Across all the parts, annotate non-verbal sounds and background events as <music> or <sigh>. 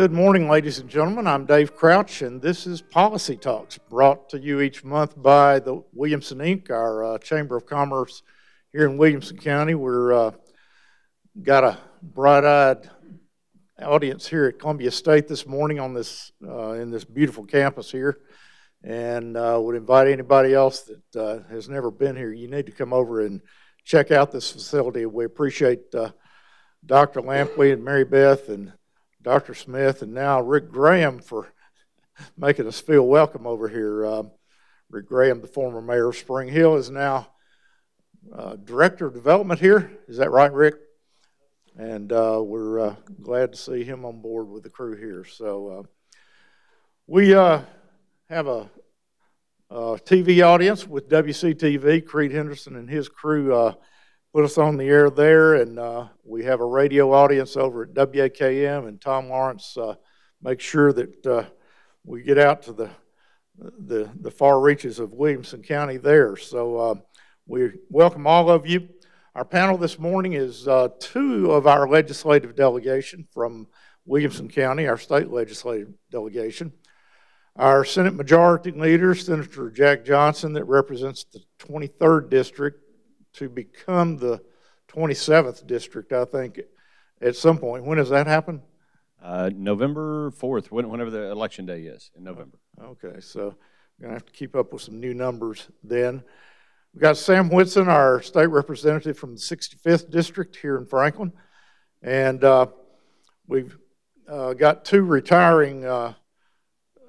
Good morning, ladies and gentlemen. I'm Dave Crouch, and this is Policy Talks, brought to you each month by the Williamson Inc., our uh, Chamber of Commerce here in Williamson County. We're uh, got a bright-eyed audience here at Columbia State this morning on this uh, in this beautiful campus here, and uh, would invite anybody else that uh, has never been here. You need to come over and check out this facility. We appreciate uh, Dr. Lampley and Mary Beth and Dr. Smith and now Rick Graham for <laughs> making us feel welcome over here. Uh, Rick Graham, the former mayor of Spring Hill, is now uh, director of development here. Is that right, Rick? And uh, we're uh, glad to see him on board with the crew here. So uh, we uh, have a, a, TV audience with WCTV. Creed Henderson and his crew put us on the air there, and uh, we have a radio audience over at WAKM, and Tom Lawrence uh, makes sure that uh, we get out to the, the, the far reaches of Williamson County there. So uh, we welcome all of you. Our panel this morning is uh, two of our legislative delegation from Williamson County, our state legislative delegation. Our Senate Majority Leader, Senator Jack Johnson, that represents the 23rd District to become the 27th district, I think, at some point. When does that happen? Uh, November 4th, whenever the election day is in November. Okay, so we're going to have to keep up with some new numbers then. We've got Sam Whitson, our state representative from the 65th district here in Franklin. And uh, we've uh, got two retiring uh,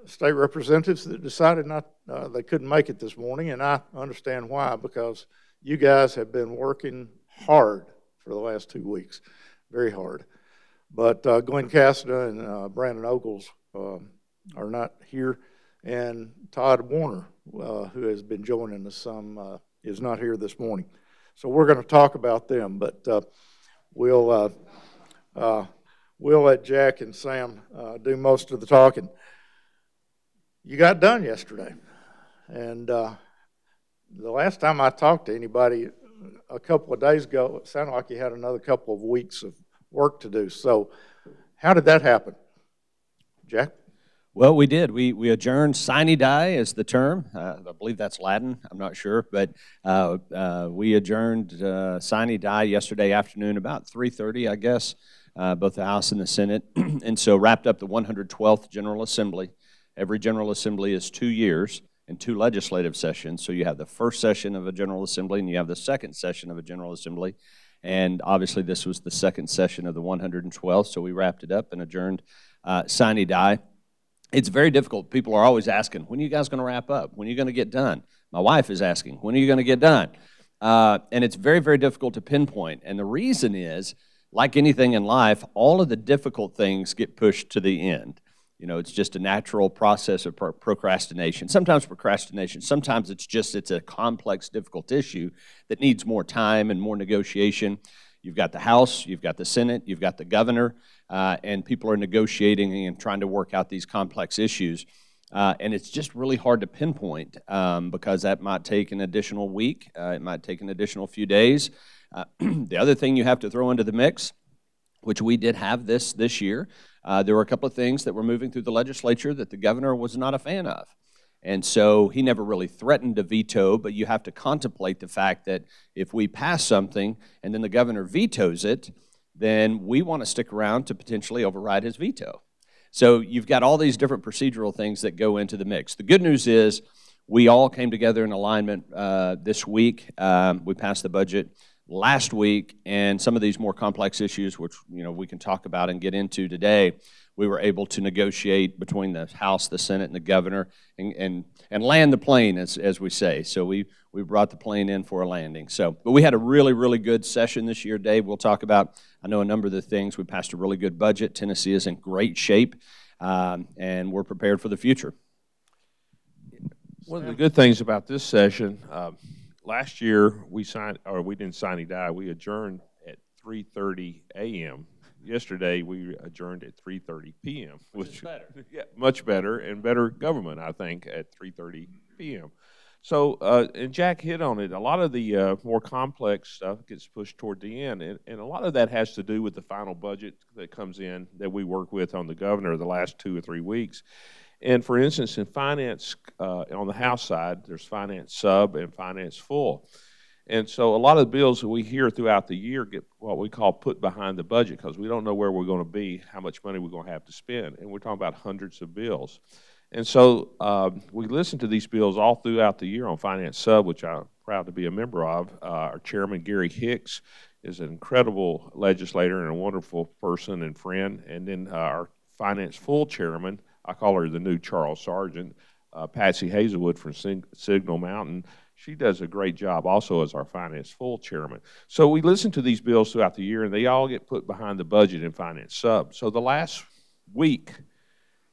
state representatives that decided not uh, they couldn't make it this morning, and I understand why because you guys have been working hard for the last two weeks, very hard. But uh, Glen Casada and uh, Brandon Ogles um, are not here, and Todd Warner, uh, who has been joining us some, uh, is not here this morning. So we're going to talk about them, but uh, we'll uh, we'll let Jack and Sam do most of the talking. You got done yesterday, and the last time I talked to anybody a couple of days ago, it sounded like you had another couple of weeks of work to do. So, how did that happen? Jack? Well, we did. We, we adjourned sine die is the term. Uh, I believe that's Latin. I'm not sure, but uh, uh, we adjourned uh, sine die yesterday afternoon about 3:30, I guess, uh, both the House and the Senate, <clears throat> and so wrapped up the 112th General Assembly. Every General Assembly is two years, in two legislative sessions. So you have the first session of a General Assembly and you have the second session of a General Assembly. And obviously, this was the second session of the 112th, so we wrapped it up and adjourned uh, sine die. It's very difficult. People are always asking, when are you guys going to wrap up? When are you going to get done? My wife is asking, when are you going to get done? Uh, and it's very, very difficult to pinpoint. And the reason is, like anything in life, all of the difficult things get pushed to the end. You know, it's just a natural process of pro- procrastination. Sometimes procrastination, sometimes it's just it's a complex, difficult issue that needs more time and more negotiation. You've got the House, you've got the Senate, you've got the governor, uh, and people are negotiating and trying to work out these complex issues. Uh, and it's just really hard to pinpoint um, because that might take an additional week, uh, it might take an additional few days. Uh, <clears throat> the other thing you have to throw into the mix, which we did have this this year, uh, there were a couple of things that were moving through the legislature that the governor was not a fan of. And so he never really threatened to veto, but you have to contemplate the fact that if we pass something and then the governor vetoes it, then we want to stick around to potentially override his veto. So you've got all these different procedural things that go into the mix. The good news is we all came together in alignment uh, this week. Um, we passed the budget last week, and some of these more complex issues, which you know we can talk about and get into today, we were able to negotiate between the House, the Senate, and the governor, and and, and land the plane, as, as we say. So we we brought the plane in for a landing. So, but we had a really really good session this year, Dave. We'll talk about. I know a number of the things. We passed a really good budget. Tennessee is in great shape, um, and we're prepared for the future. One of the good things about this session. Um, last year we signed, or we didn't sine die. We adjourned at 3:30 a.m. Yesterday we adjourned at 3:30 p.m., which, which is better. <laughs> Yeah, much better and better government, I think, at 3:30 p.m. So, uh, and Jack hit on it. A lot of the uh, more complex stuff gets pushed toward the end, and, and a lot of that has to do with the final budget that comes in that we work with on the governor the last two or three weeks. And for instance, in finance, uh, on the House side, there's finance sub and finance full. And so a lot of the bills that we hear throughout the year get what we call put behind the budget because we don't know where we're going to be, how much money we're going to have to spend. And we're talking about hundreds of bills. And so um, we listen to these bills all throughout the year on Finance Sub, which I'm proud to be a member of. Uh, our chairman, Gary Hicks, is an incredible legislator and a wonderful person and friend. And then uh, our Finance Full chairman, I call her the new Charles Sargent, uh, Patsy Hazlewood from Sing- Signal Mountain. She does a great job also as our Finance Full chairman. So we listen to these bills throughout the year, and they all get put behind the budget and Finance Sub. So the last week,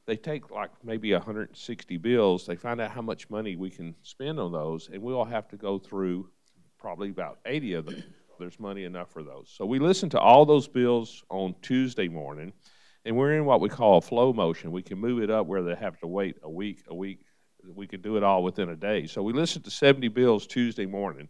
they take like maybe 160 bills. They find out how much money we can spend on those, and we all have to go through probably about 80 of them. There's money enough for those. So we listen to all those bills on Tuesday morning, and we're in what we call a flow motion. We can move it up where they have to wait a week, a week. We can do it all within a day. So we listen to 70 bills Tuesday morning,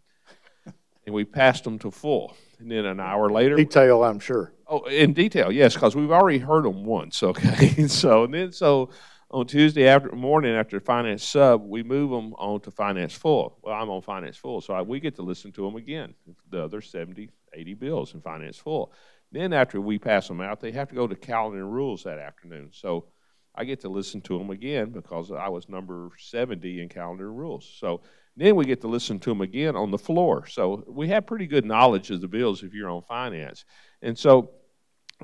<laughs> and we passed them to full. And then an hour later, Detail, I'm sure. Oh, in detail, yes, because we've already heard them once. <laughs> Okay, so and then so on Tuesday after morning after finance sub, we move them on to finance full. Well, I'm on finance full, so I, we get to listen to them again. The other 70, 80 bills in finance full. Then after we pass them out, they have to go to calendar and rules that afternoon. So I get to listen to them again because I was number 70 in calendar rules. So then we get to listen to them again on the floor. So we have pretty good knowledge of the bills if you're on finance. And so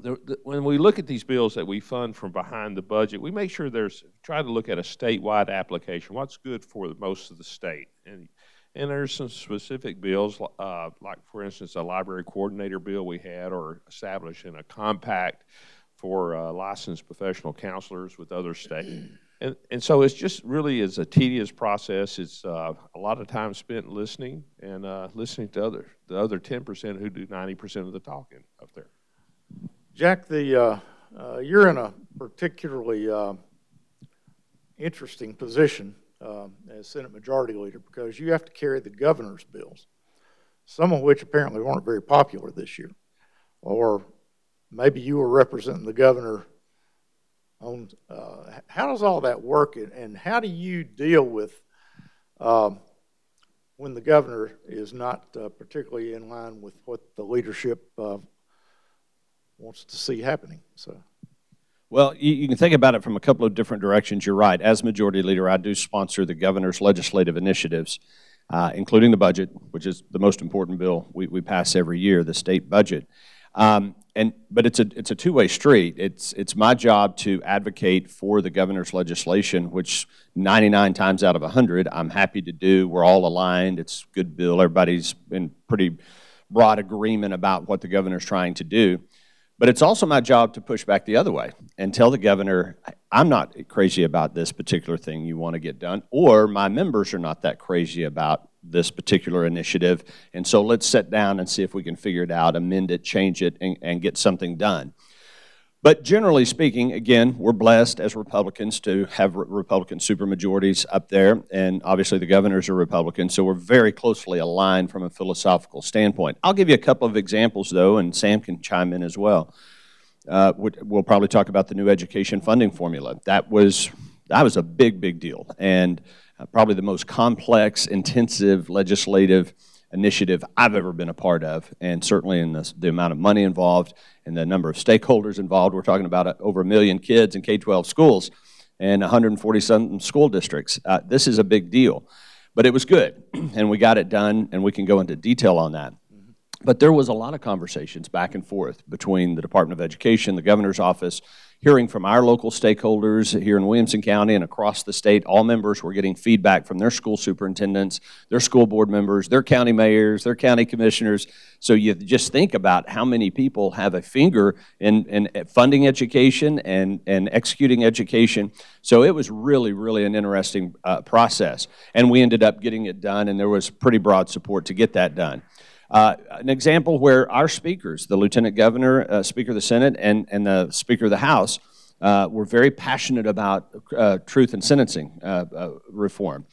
the, the, when we look at these bills that we fund from behind the budget, we make sure there's try to look at a statewide application. What's good for most of the state, and and there's some specific bills, uh, like for instance, a library coordinator bill we had, or establishing a compact for uh, licensed professional counselors with other states. And, and so it's just really is a tedious process. It's uh, a lot of time spent listening and uh, listening to other the other ten percent who do ninety percent of the talking up there. Jack, the, uh, uh, you're in a particularly interesting position uh, as Senate Majority Leader because you have to carry the governor's bills, some of which apparently weren't very popular this year. Or maybe you were representing the governor on, uh, how does all that work and, and how do you deal with um, when the governor is not uh, particularly in line with what the leadership uh, wants to see happening. So. Well, you, you, can think about it from a couple of different directions. You're right. As majority leader, I do sponsor the governor's legislative initiatives, uh, including the budget, which is the most important bill we, we pass every year, the state budget. Um, and but it's a it's a two-way street. It's it's my job to advocate for the governor's legislation, which 99 times out of 100 I'm happy to do. We're all aligned. It's a good bill. Everybody's in pretty broad agreement about what the governor's trying to do. But it's also my job to push back the other way and tell the governor, I'm not crazy about this particular thing you want to get done, or my members are not that crazy about this particular initiative. And so let's sit down and see if we can figure it out, amend it, change it, and, and get something done. But generally speaking, again, we're blessed as Republicans to have Republican supermajorities up there, and obviously the governors are Republicans, so we're very closely aligned from a philosophical standpoint. I'll give you a couple of examples, though, and Sam can chime in as well. Uh, we'll probably talk about the new education funding formula. That was that was a big, big deal, and uh, probably the most complex, intensive legislative initiative I've ever been a part of, and certainly in the, the amount of money involved and the number of stakeholders involved. We're talking about uh, over a million kids in K 12 schools and 140 some school districts. Uh, this is a big deal. But it was good, <clears throat> and we got it done, and we can go into detail on that. But there was a lot of conversations back and forth between the Department of Education, the governor's office, hearing from our local stakeholders here in Williamson County and across the state. All members were getting feedback from their school superintendents, their school board members, their county mayors, their county commissioners. So you just think about how many people have a finger in, in funding education and, and executing education. So it was really, really an interesting uh, process. And we ended up getting it done, and there was pretty broad support to get that done. Uh, an example where our speakers, the Lieutenant Governor, uh, Speaker of the Senate, and, and the Speaker of the House, uh, were very passionate about uh, truth and sentencing uh, uh, reform.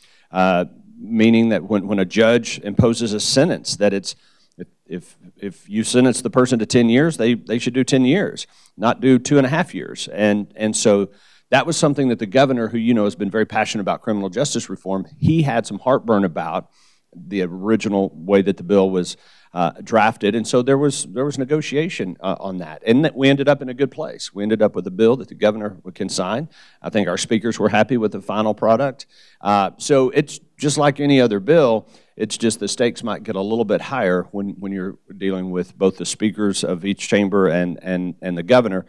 meaning that when, when a judge imposes a sentence, that it's, if, if, you sentence the person to 10 years, they, they should do 10 years, not do two and a half years. And, and so that was something that the governor, who you know has been very passionate about criminal justice reform, he had some heartburn about the original way that the bill was uh, drafted, and so there was there was negotiation uh, on that, and that we ended up in a good place. We ended up with a bill that the governor can sign. I think our speakers were happy with the final product. Uh, so it's just like any other bill. It's just the stakes might get a little bit higher when, when you're dealing with both the speakers of each chamber and, and, and the governor,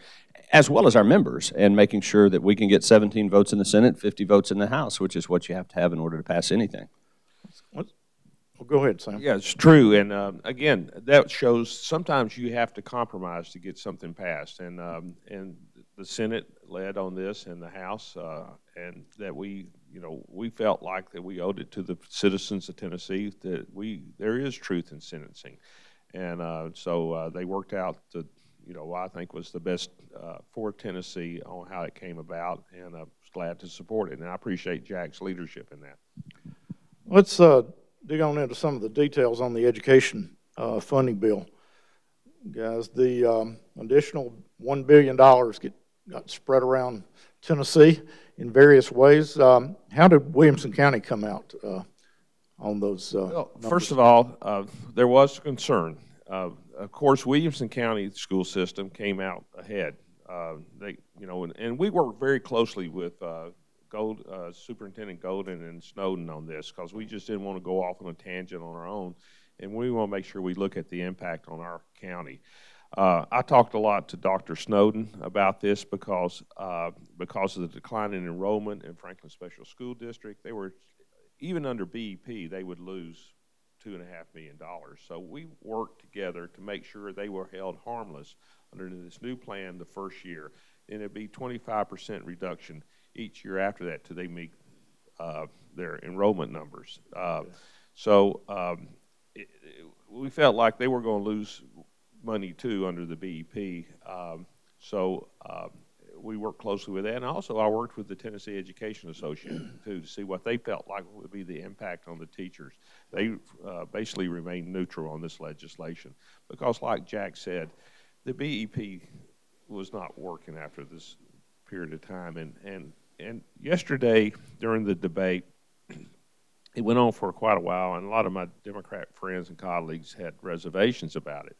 as well as our members, and making sure that we can get 17 votes in the Senate, 50 votes in the House, which is what you have to have in order to pass anything. Well, go ahead, Sam. Yeah, it's true. And uh, again, that shows sometimes you have to compromise to get something passed. And, um, and the Senate led on this and the House, uh, and that we, you know, we felt like that we owed it to the citizens of Tennessee that we, there is truth in sentencing. And uh, so uh, they worked out the, you know, what I think was the best uh, for Tennessee on how it came about, and I was glad to support it. And I appreciate Jack's leadership in that. Let's uh, dig on into some of the details on the education uh, funding bill. Guys, the um, additional $1 billion get, got spread around Tennessee in various ways. Um, how did Williamson County come out uh, on those? Uh, well, first of all, uh, there was concern. Uh, of course, Williamson County school system came out ahead. Uh, they, you know, and, and, we worked very closely with Gold, uh, Superintendent Golden and Snowden on this because we just didn't want to go off on a tangent on our own, and we want to make sure we look at the impact on our county. Uh, I talked a lot to Dr. Snowden about this because uh, because of the decline in enrollment in Franklin Special School District. They were even under BEP, they would lose two and a half million dollars. So we worked together to make sure they were held harmless under this new plan the first year, and it'd be 25% reduction each year after that till they meet uh, their enrollment numbers. Uh, so um, it, it, we felt like they were going to lose money too under the BEP. Um, so um, we worked closely with that, and also I worked with the Tennessee Education Association <clears throat> too to see what they felt like would be the impact on the teachers. They uh, basically remained neutral on this legislation because, like Jack said, the BEP was not working after this period of time, and and and yesterday during the debate, it went on for quite a while, and a lot of my Democrat friends and colleagues had reservations about it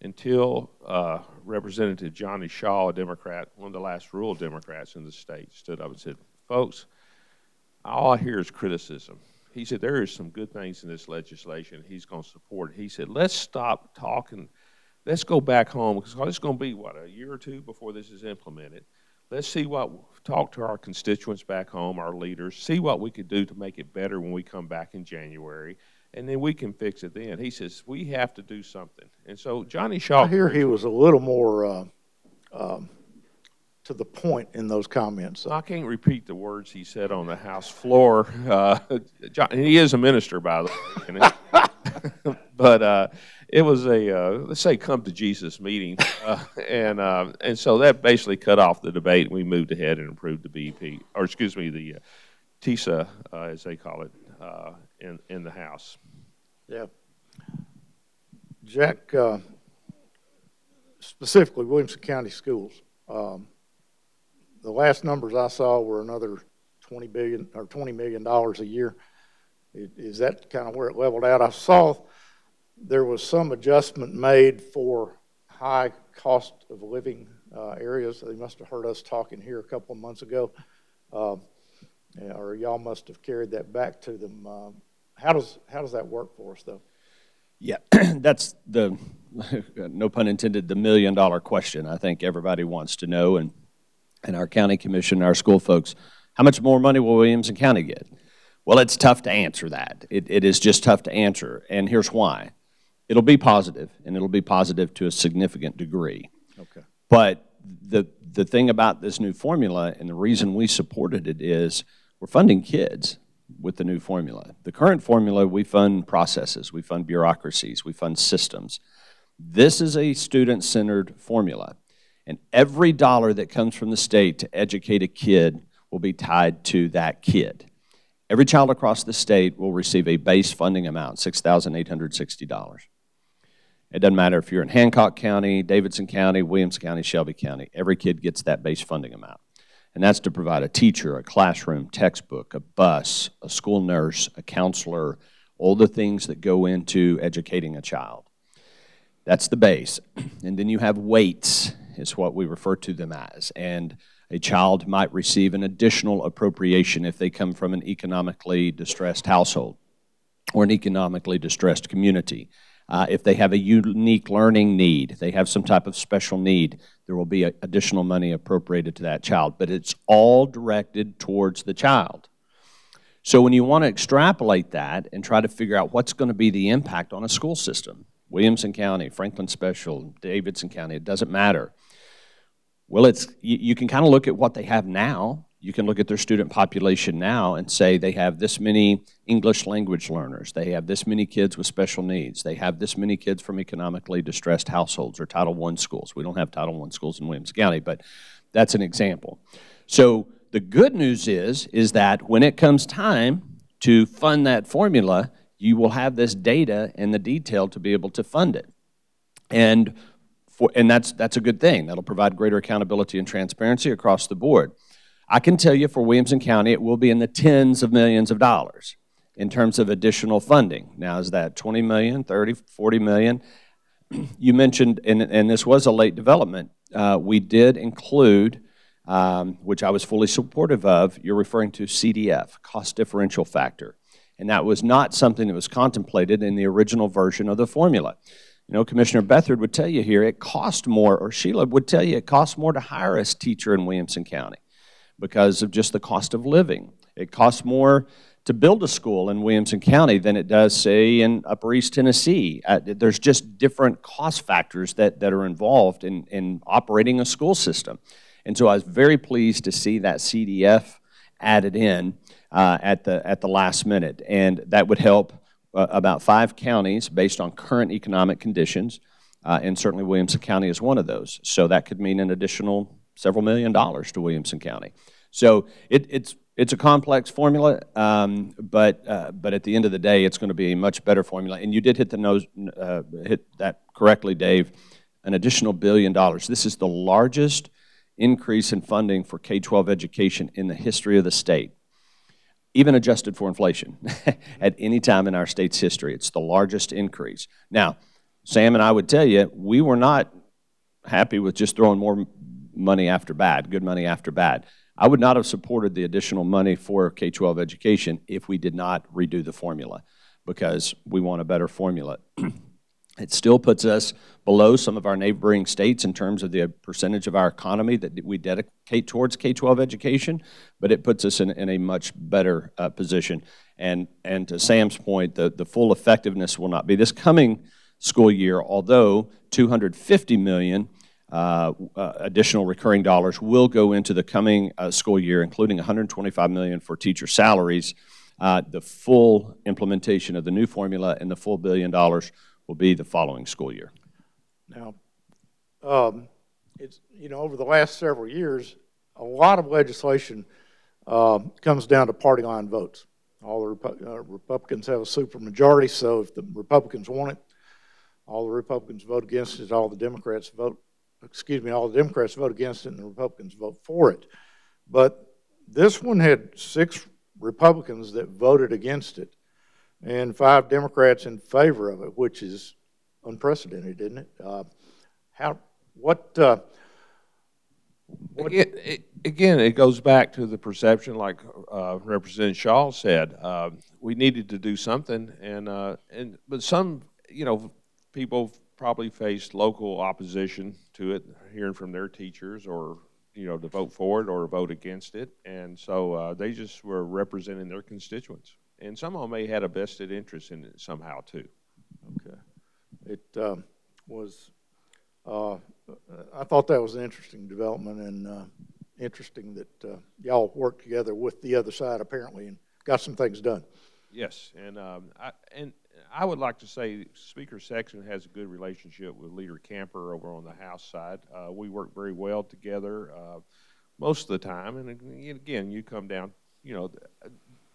until uh, Representative Johnny Shaw, a Democrat, one of the last rural Democrats in the state, stood up and said, Folks, all I hear is criticism. He said, There is some good things in this legislation. He's going to support it. He said, Let's stop talking. Let's go back home because it's going to be, what, a year or two before this is implemented. Let's see what, talk to our constituents back home, our leaders, see what we could do to make it better when we come back in January, and then we can fix it then. He says, we have to do something. And so Johnny Shaw. I hear he was a little more uh, um, to the point in those comments. I can't repeat the words he said on the House floor. Uh, <laughs> John, he is a minister, by the way. <laughs> but uh, it was a uh, let's say come to Jesus meeting, uh, and uh, and so that basically cut off the debate. We moved ahead and approved the BEP, or excuse me, the uh, TISA uh, as they call it uh, in in the House. Yeah, Jack. specifically, Williamson County Schools. Um, the last numbers I saw were another twenty billion or twenty million dollars a year. Is that kind of where it leveled out? I saw there was some adjustment made for high cost of living uh, areas. They must have heard us talking here a couple of months ago, uh, or y'all must have carried that back to them. Uh, how does how does that work for us, though? Yeah, <clears throat> that's the <laughs> no pun intended the million dollar question. I think everybody wants to know, and and our county commission, our school folks, how much more money will Williamson County get? Well, it's tough to answer that. It, it is just tough to answer, and here's why it'll be positive, and it'll be positive to a significant degree. Okay. But the the thing about this new formula, and the reason we supported it is we're funding kids with the new formula. The current formula, we fund processes, we fund bureaucracies, we fund systems. This is a student centered formula. And every dollar that comes from the state to educate a kid will be tied to that kid Every child across the state will receive a base funding amount, $6,860. It doesn't matter if you're in Hancock County, Davidson County, Williams County, Shelby County. Every kid gets that base funding amount. And that's to provide a teacher, a classroom, textbook, a bus, a school nurse, a counselor, all the things that go into educating a child. That's the base. <clears throat> And then you have weights, is what we refer to them as. And a child might receive an additional appropriation if they come from an economically distressed household or an economically distressed community. Uh, if they have a unique learning need, they have some type of special need, there will be additional money appropriated to that child. But it's all directed towards the child. So when you want to extrapolate that and try to figure out what's going to be the impact on a school system, Williamson County, Franklin Special, Davidson County, it doesn't matter. Well, it's you, you can kind of look at what they have now. You can look at their student population now and say they have this many English language learners. They have this many kids with special needs. They have this many kids from economically distressed households or Title I schools. We don't have Title I schools in Williams County, but that's an example. So the good news is, is that when it comes time to fund that formula, you will have this data and the detail to be able to fund it. And, for, and that's, that's a good thing. That'll provide greater accountability and transparency across the board. I can tell you for Williamson County, it will be in the tens of millions of dollars in terms of additional funding. Now, is that 20 million, 30, 40 million? You mentioned, and, and this was a late development, uh, we did include um, which I was fully supportive of, you're referring to CDF, cost differential factor. And that was not something that was contemplated in the original version of the formula. You know, Commissioner Bethard would tell you here it cost more, or Sheila would tell you it costs more to hire a teacher in Williamson County because of just the cost of living. It costs more to build a school in Williamson County than it does, say, in Upper East Tennessee. Uh, there's just different cost factors that, that are involved in, in operating a school system. And so I was very pleased to see that CDF added in uh, at, the, at the last minute. And that would help uh, about five counties based on current economic conditions. Uh, and certainly Williamson County is one of those. So that could mean an additional several million dollars to Williamson County. So it, it's, it's a complex formula, um, but, uh, but at the end of the day, it's going to be a much better formula. And you did hit the nose, uh, hit that correctly, Dave. An additional billion dollars. This is the largest increase in funding for K 12 education in the history of the state, even adjusted for inflation <laughs> at any time in our state's history. It's the largest increase. Now, Sam and I would tell you, we were not happy with just throwing more money after bad, good money after bad. I would not have supported the additional money for K 12 education if we did not redo the formula because we want a better formula. <clears throat> It still puts us below some of our neighboring states in terms of the percentage of our economy that we dedicate towards K 12 education, but it puts us in, in a much better uh, position. And, and to Sam's point, the, the full effectiveness will not be this coming school year, although 250 million additional recurring dollars will go into the coming uh, school year, including 125 million for teacher salaries. Uh, the full implementation of the new formula and the full billion dollars will be the following school year. Now, um, it's, you know, over the last several years, a lot of legislation uh, comes down to party line votes. All the Repu- uh, Republicans have a supermajority, so if the Republicans want it, all the Republicans vote against it, all the Democrats vote, excuse me, all the Democrats vote against it, and the Republicans vote for it. But this one had six Republicans that voted against it and five Democrats in favor of it, which is unprecedented, isn't it? Uh, how, what, uh, what? Again, it, again, it goes back to the perception, like uh, Representative Shaw said, uh, we needed to do something, and uh, and but some, you know, people probably faced local opposition to it, hearing from their teachers, or you know, to vote for it or vote against it, and so uh, they just were representing their constituents and some of them may had a vested interest in it somehow too. Okay. It um, was, uh, I thought that was an interesting development and uh, interesting that uh, y'all worked together with the other side apparently and got some things done. Yes, and um, I, and I would like to say Speaker Sexton has a good relationship with Leader Camper over on the House side. Uh, we work very well together uh, most of the time, and again, you come down, you know,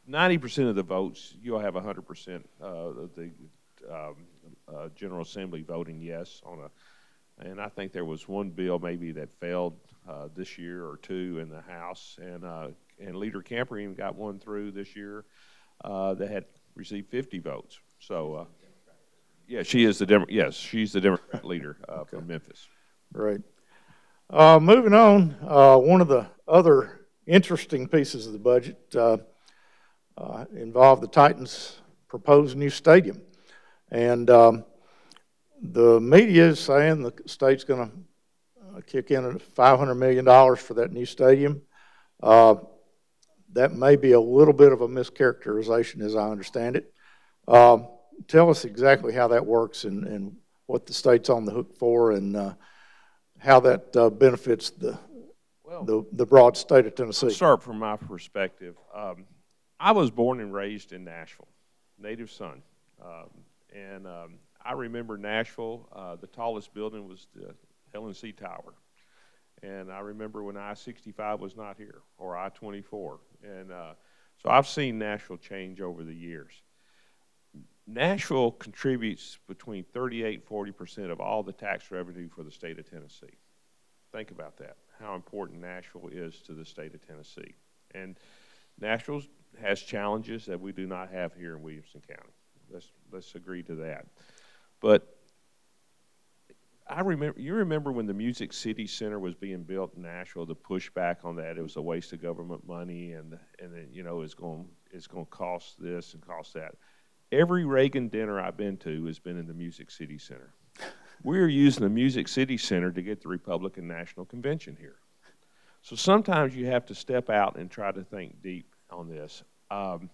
ninety percent of the votes, you'll have hundred percent uh, of the um, uh, General Assembly voting yes on a, and I think there was one bill maybe that failed uh, this year or two in the House, and uh, and Leader Camper even got one through this year that had received fifty votes. So, uh, yeah, she is the Demo- yes, she's the Democrat leader uh, from Memphis. Right. Uh, moving on, uh, one of the other interesting pieces of the budget uh, uh, involved the Titans' proposed new stadium. And um, the media is saying the state's going to kick in $500 million for that new stadium. Uh, that may be a little bit of a mischaracterization as I understand it. Um, tell us exactly how that works and, and what the state's on the hook for and uh, how that uh, benefits the, Well, the, the broad state of Tennessee. I'll start from my perspective. Um, I was born and raised in Nashville, native son. Um, and um, I remember Nashville, uh, the tallest building was the L&C Tower. And I remember when I 65 was not here, or I 24. And uh, so I've seen Nashville change over the years. Nashville contributes between 38 and 40 percent of all the tax revenue for the state of Tennessee. Think about that, how important Nashville is to the state of Tennessee. And Nashville has challenges that we do not have here in Williamson County. Let's, let's agree to that. But I remember, you remember when the Music City Center was being built in Nashville, the pushback on that, it was a waste of government money and, and then, you know, it's going, it's going to cost this and cost that. Every Reagan dinner I've been to has been in the Music City Center. We're using the Music City Center to get the Republican National Convention here. So sometimes you have to step out and try to think deep on this. Um,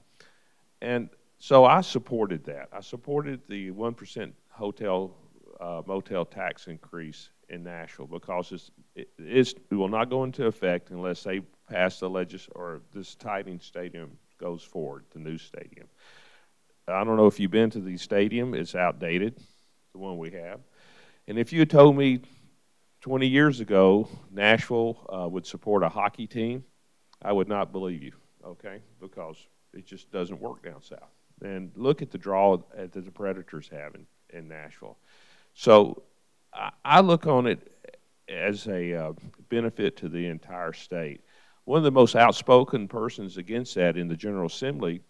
and so I supported that. I supported the 1% hotel uh, motel tax increase in Nashville because it's, it, it's, it will not go into effect unless they pass the legis or this Titan Stadium goes forward, the new stadium. I don't know if you've been to the stadium, it's outdated, the one we have. And if you had told me 20 years ago Nashville uh, would support a hockey team, I would not believe you, okay? Because it just doesn't work down south. And look at the draw that the Predators have in, in Nashville. So I, I look on it as a uh, benefit to the entire state. One of the most outspoken persons against that in the General Assembly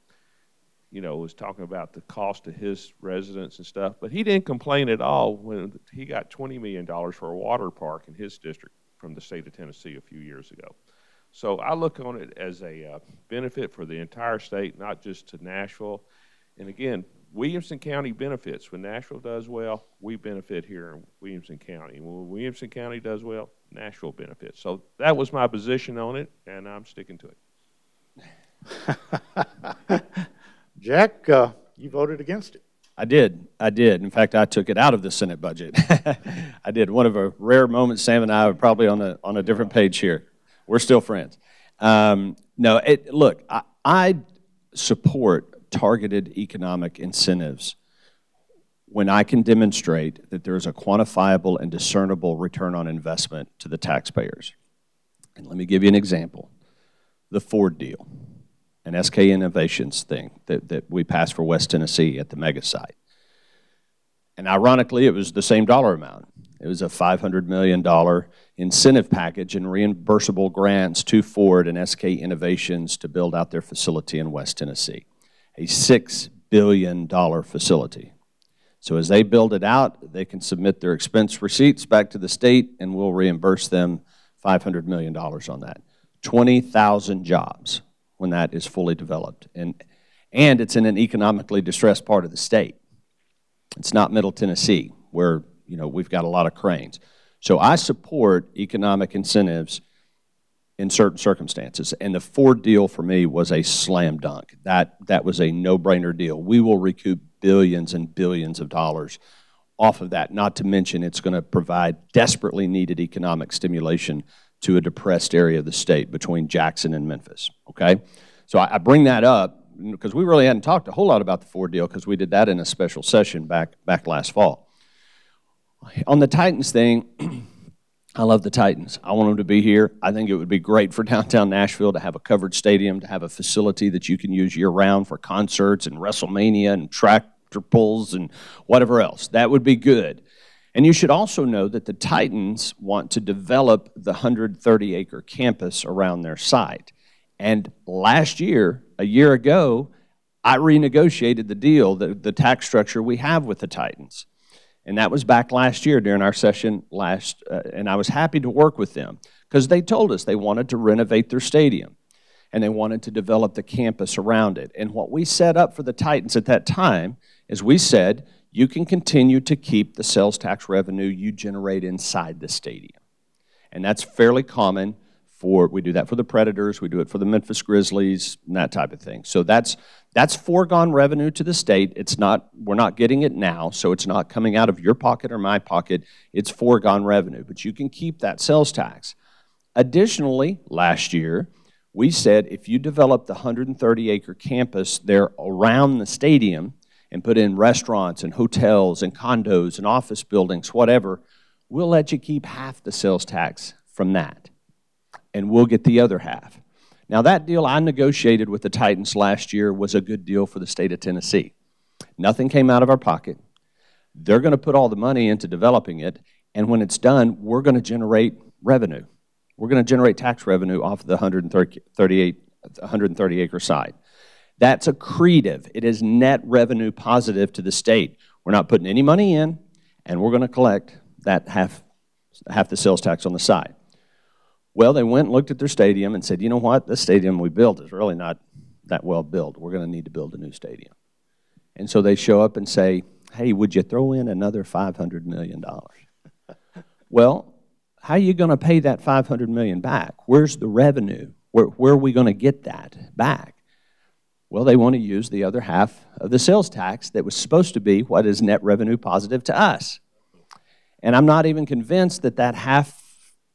you know, was talking about the cost of his residents and stuff, but he didn't complain at all when he got $20 million for a water park in his district from the state of Tennessee a few years ago. So I look on it as a uh, benefit for the entire state, not just to Nashville. And again, Williamson County benefits. When Nashville does well, we benefit here in Williamson County. When Williamson County does well, Nashville benefits. So that was my position on it, and I'm sticking to it. <laughs> Jack, uh, you voted against it. I did. I did. In fact, I took it out of the Senate budget. <laughs> I did. One of a rare moments. Sam and I are probably on a on a different page here. We're still friends. Um, no, it, look, I, I support targeted economic incentives when I can demonstrate that there is a quantifiable and discernible return on investment to the taxpayers. And let me give you an example: the Ford deal an SK Innovations thing that, that we passed for West Tennessee at the mega site. And ironically, it was the same dollar amount. It was a $500 million incentive package and reimbursable grants to Ford and SK Innovations to build out their facility in West Tennessee. A $6 billion facility. So as they build it out, they can submit their expense receipts back to the state and we'll reimburse them $500 million on that. 20,000 jobs when that is fully developed. And, and it's in an economically distressed part of the state. It's not Middle Tennessee, where you know, we've got a lot of cranes. So I support economic incentives in certain circumstances. And the Ford deal for me was a slam dunk. That, that was a no brainer deal. We will recoup billions and billions of dollars off of that, not to mention it's going to provide desperately needed economic stimulation to a depressed area of the state between Jackson and Memphis. Okay? So I, I bring that up because we really hadn't talked a whole lot about the Ford deal because we did that in a special session back, back last fall. On the Titans thing, <clears throat> I love the Titans. I want them to be here. I think it would be great for <laughs> downtown Nashville to have a covered stadium, to have a facility that you can use year round for concerts and WrestleMania and tractor pulls and whatever else. That would be good. And you should also know that the Titans want to develop the 130 acre campus around their site. And last year, a year ago, I renegotiated the deal, the, the tax structure we have with the Titans. And that was back last year during our session last, uh, and I was happy to work with them because they told us they wanted to renovate their stadium and they wanted to develop the campus around it. And what we set up for the Titans at that time is we said, you can continue to keep the sales tax revenue you generate inside the stadium. And that's fairly common for, we do that for the Predators, we do it for the Memphis Grizzlies, and that type of thing. So that's, that's foregone revenue to the state. It's not, we're not getting it now, so it's not coming out of your pocket or my pocket. It's foregone revenue, but you can keep that sales tax. Additionally, last year, we said if you develop the 130 acre campus there around the stadium and put in restaurants and hotels and condos and office buildings, whatever, we'll let you keep half the sales tax from that, and we'll get the other half. Now, that deal I negotiated with the Titans last year was a good deal for the state of Tennessee. Nothing came out of our pocket. They're going to put all the money into developing it, and when it's done, we're going to generate revenue. We're going to generate tax revenue off of the 138, 130 acre site. That's accretive. It is net revenue positive to the state. We're not putting any money in, and we're going to collect that half, half the sales tax on the side. Well, they went and looked at their stadium and said, you know what, this stadium we built is really not that well built. We're going to need to build a new stadium. And so they show up and say, hey, would you throw in another $500 million? <laughs> well, how are you going to pay that 500 million back? Where's the revenue? Where, where are we going to get that back? Well, they want to use the other half of the sales tax that was supposed to be what is net revenue positive to us. And I'm not even convinced that that half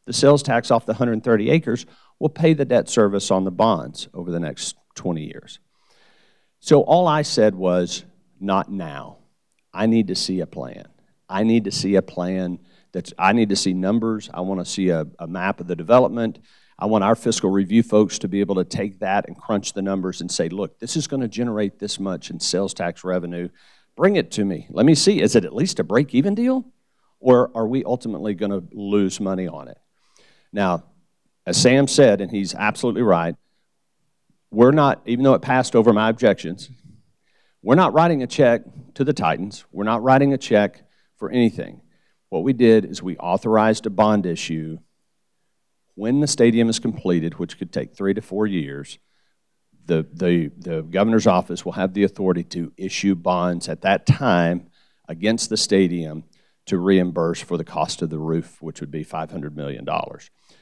the sales tax off the 130 acres will pay the debt service on the bonds over the next 20 years. So all I said was, not now. I need to see a plan. I need to see a plan that's, I need to see numbers. I want to see a, a map of the development. I want our fiscal review folks to be able to take that and crunch the numbers and say, look, this is going to generate this much in sales tax revenue. Bring it to me. Let me see. Is it at least a break even deal? Or are we ultimately going to lose money on it? Now, as Sam said, and he's absolutely right, we're not, even though it passed over my objections, we're not writing a check to the Titans. We're not writing a check for anything. What we did is we authorized a bond issue when the stadium is completed, which could take three to four years. The, the, the governor's office will have the authority to issue bonds at that time against the stadium to reimburse for the cost of the roof, which would be $500 million.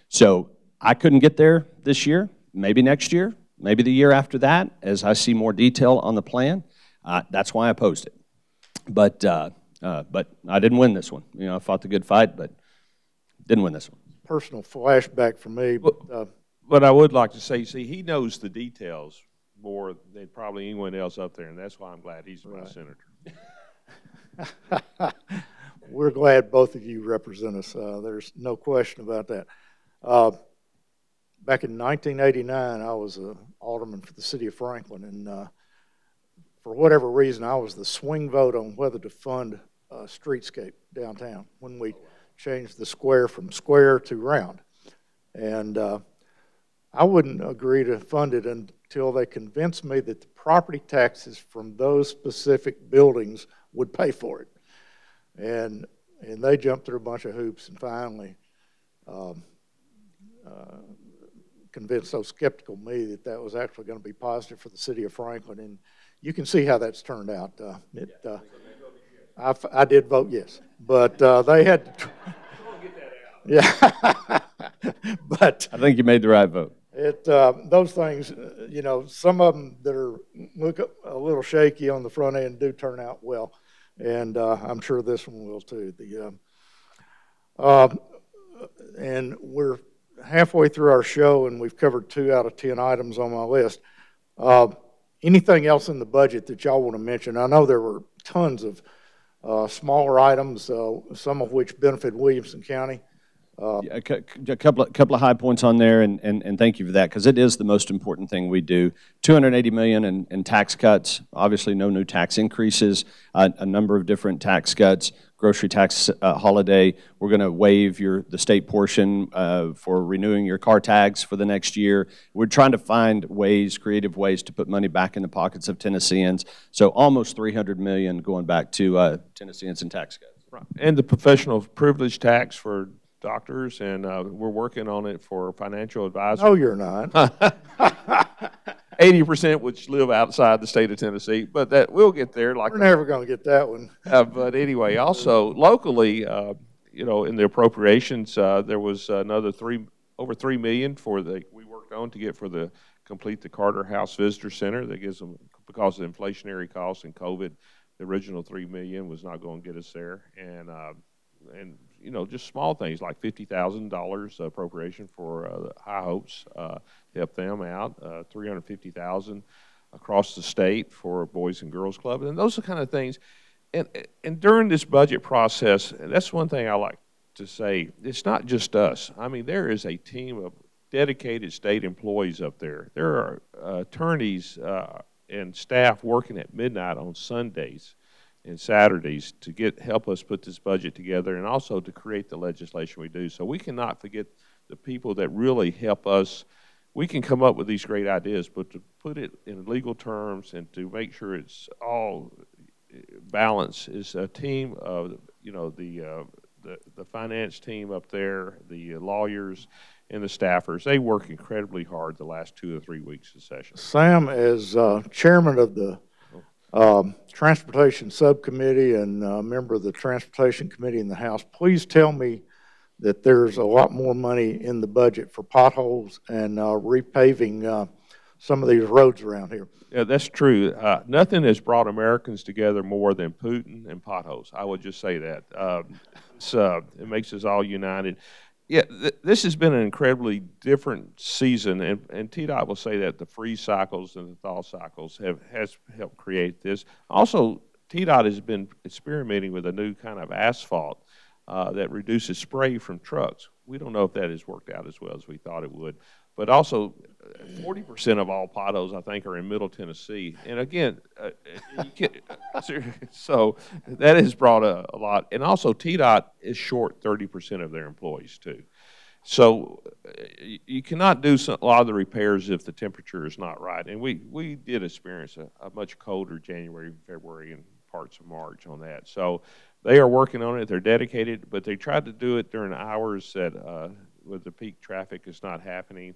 So I couldn't get there this year, maybe next year, maybe the year after that, as I see more detail on the plan. Uh, that's why I opposed it. But, uh, uh, but I didn't win this one. You know, I fought the good fight, but didn't win this one. Personal flashback for me. But, uh, but I would like to say, see, he knows the details more than probably anyone else up there, and that's why I'm glad he's my right. senator. <laughs> We're glad both of you represent us. Uh, there's no question about that. Uh, back in 1989, I was an alderman for the city of Franklin, and uh, for whatever reason, I was the swing vote on whether to fund a streetscape downtown when we changed the square from square to round. And uh, I wouldn't agree to fund it until they convinced me that the property taxes from those specific buildings would pay for it. And, and they jumped through a bunch of hoops and finally um, uh, convinced so skeptical me that that was actually going to be positive for the city of Franklin. And you can see how that's turned out. Uh, it, uh, I, I did vote yes, but uh, they had. To, <laughs> yeah, <laughs> but I think you made the right vote. It uh, those things, uh, you know, some of them that are look a little shaky on the front end do turn out well, and uh, I'm sure this one will too. The uh, and we're halfway through our show, and we've covered two out of ten items on my list. Uh, anything else in the budget that y'all want to mention? I know there were tons of smaller items, uh, some of which benefit Williamson County. Yeah, A cou- a couple, of- couple of high points on there, and, and, and thank you for that, because it is the most important thing we do. 280 million in, in tax cuts, obviously no new tax increases, a, a number of different tax cuts, grocery tax uh, holiday. We're going to waive your, the state portion uh, for renewing your car tags for the next year. We're trying to find ways, creative ways to put money back in the pockets of Tennesseans. So almost 300 million going back to uh, Tennesseans in tax cuts. Right. And the professional privilege tax for doctors, and uh, we're working on it for financial advisors. No, you're not. <laughs> Eighty percent which live outside the state of Tennessee, but that, we'll get there, like We're never going to get that one. <laughs> Uh, but anyway, also locally, uh, you know, in the appropriations, uh, there was another three, over three million for the, we worked on to get for the, complete the Carter House Visitor Center. That gives them, because of inflationary costs and COVID, the original three million was not going to get us there. And, uh, and, you know, just small things like fifty thousand dollars appropriation for, uh, High Hopes, uh, help them out, uh, three hundred fifty thousand across the state for Boys and Girls Club. And those are kind of things and, and during this budget process, that's one thing I like to say, it's not just us. I mean, there is a team of dedicated state employees up there. There are uh, attorneys uh, and staff working at midnight on Sundays and Saturdays to get help us put this budget together and also to create the legislation we do. So we cannot forget the people that really help us. We can come up with these great ideas, but to put it in legal terms and to make sure it's all balance is a team of, you know, the, uh, the, the finance team up there, the lawyers, and the staffers. They work incredibly hard the last two or three weeks of session. Sam, as uh, chairman of the um, Transportation Subcommittee and a member of the Transportation Committee in the House, please tell me that there's a lot more money in the budget for potholes and uh, repaving uh, some of these roads around here. Yeah, that's true. Uh, nothing has brought Americans together more than Putin and potholes. I would just say that. Um, it makes us all united. Yeah, th- this has been an incredibly different season, and, and TDOT will say that the freeze cycles and the thaw cycles have has helped create this. Also, TDOT has been experimenting with a new kind of asphalt uh, that reduces spray from trucks. We don't know if that has worked out as well as we thought it would. But also, forty percent of all potholes, I think, are in Middle Tennessee. And again, uh, can, <laughs> so that has brought a, lot. And also, TDOT is short thirty percent of their employees too. So uh, you you cannot do some, a lot of the repairs if the temperature is not right. And we, we did experience a, a much colder January, February, and parts of March on that. So they are working on it. They're dedicated, but they tried to do it during hours that uh, with the peak traffic is not happening.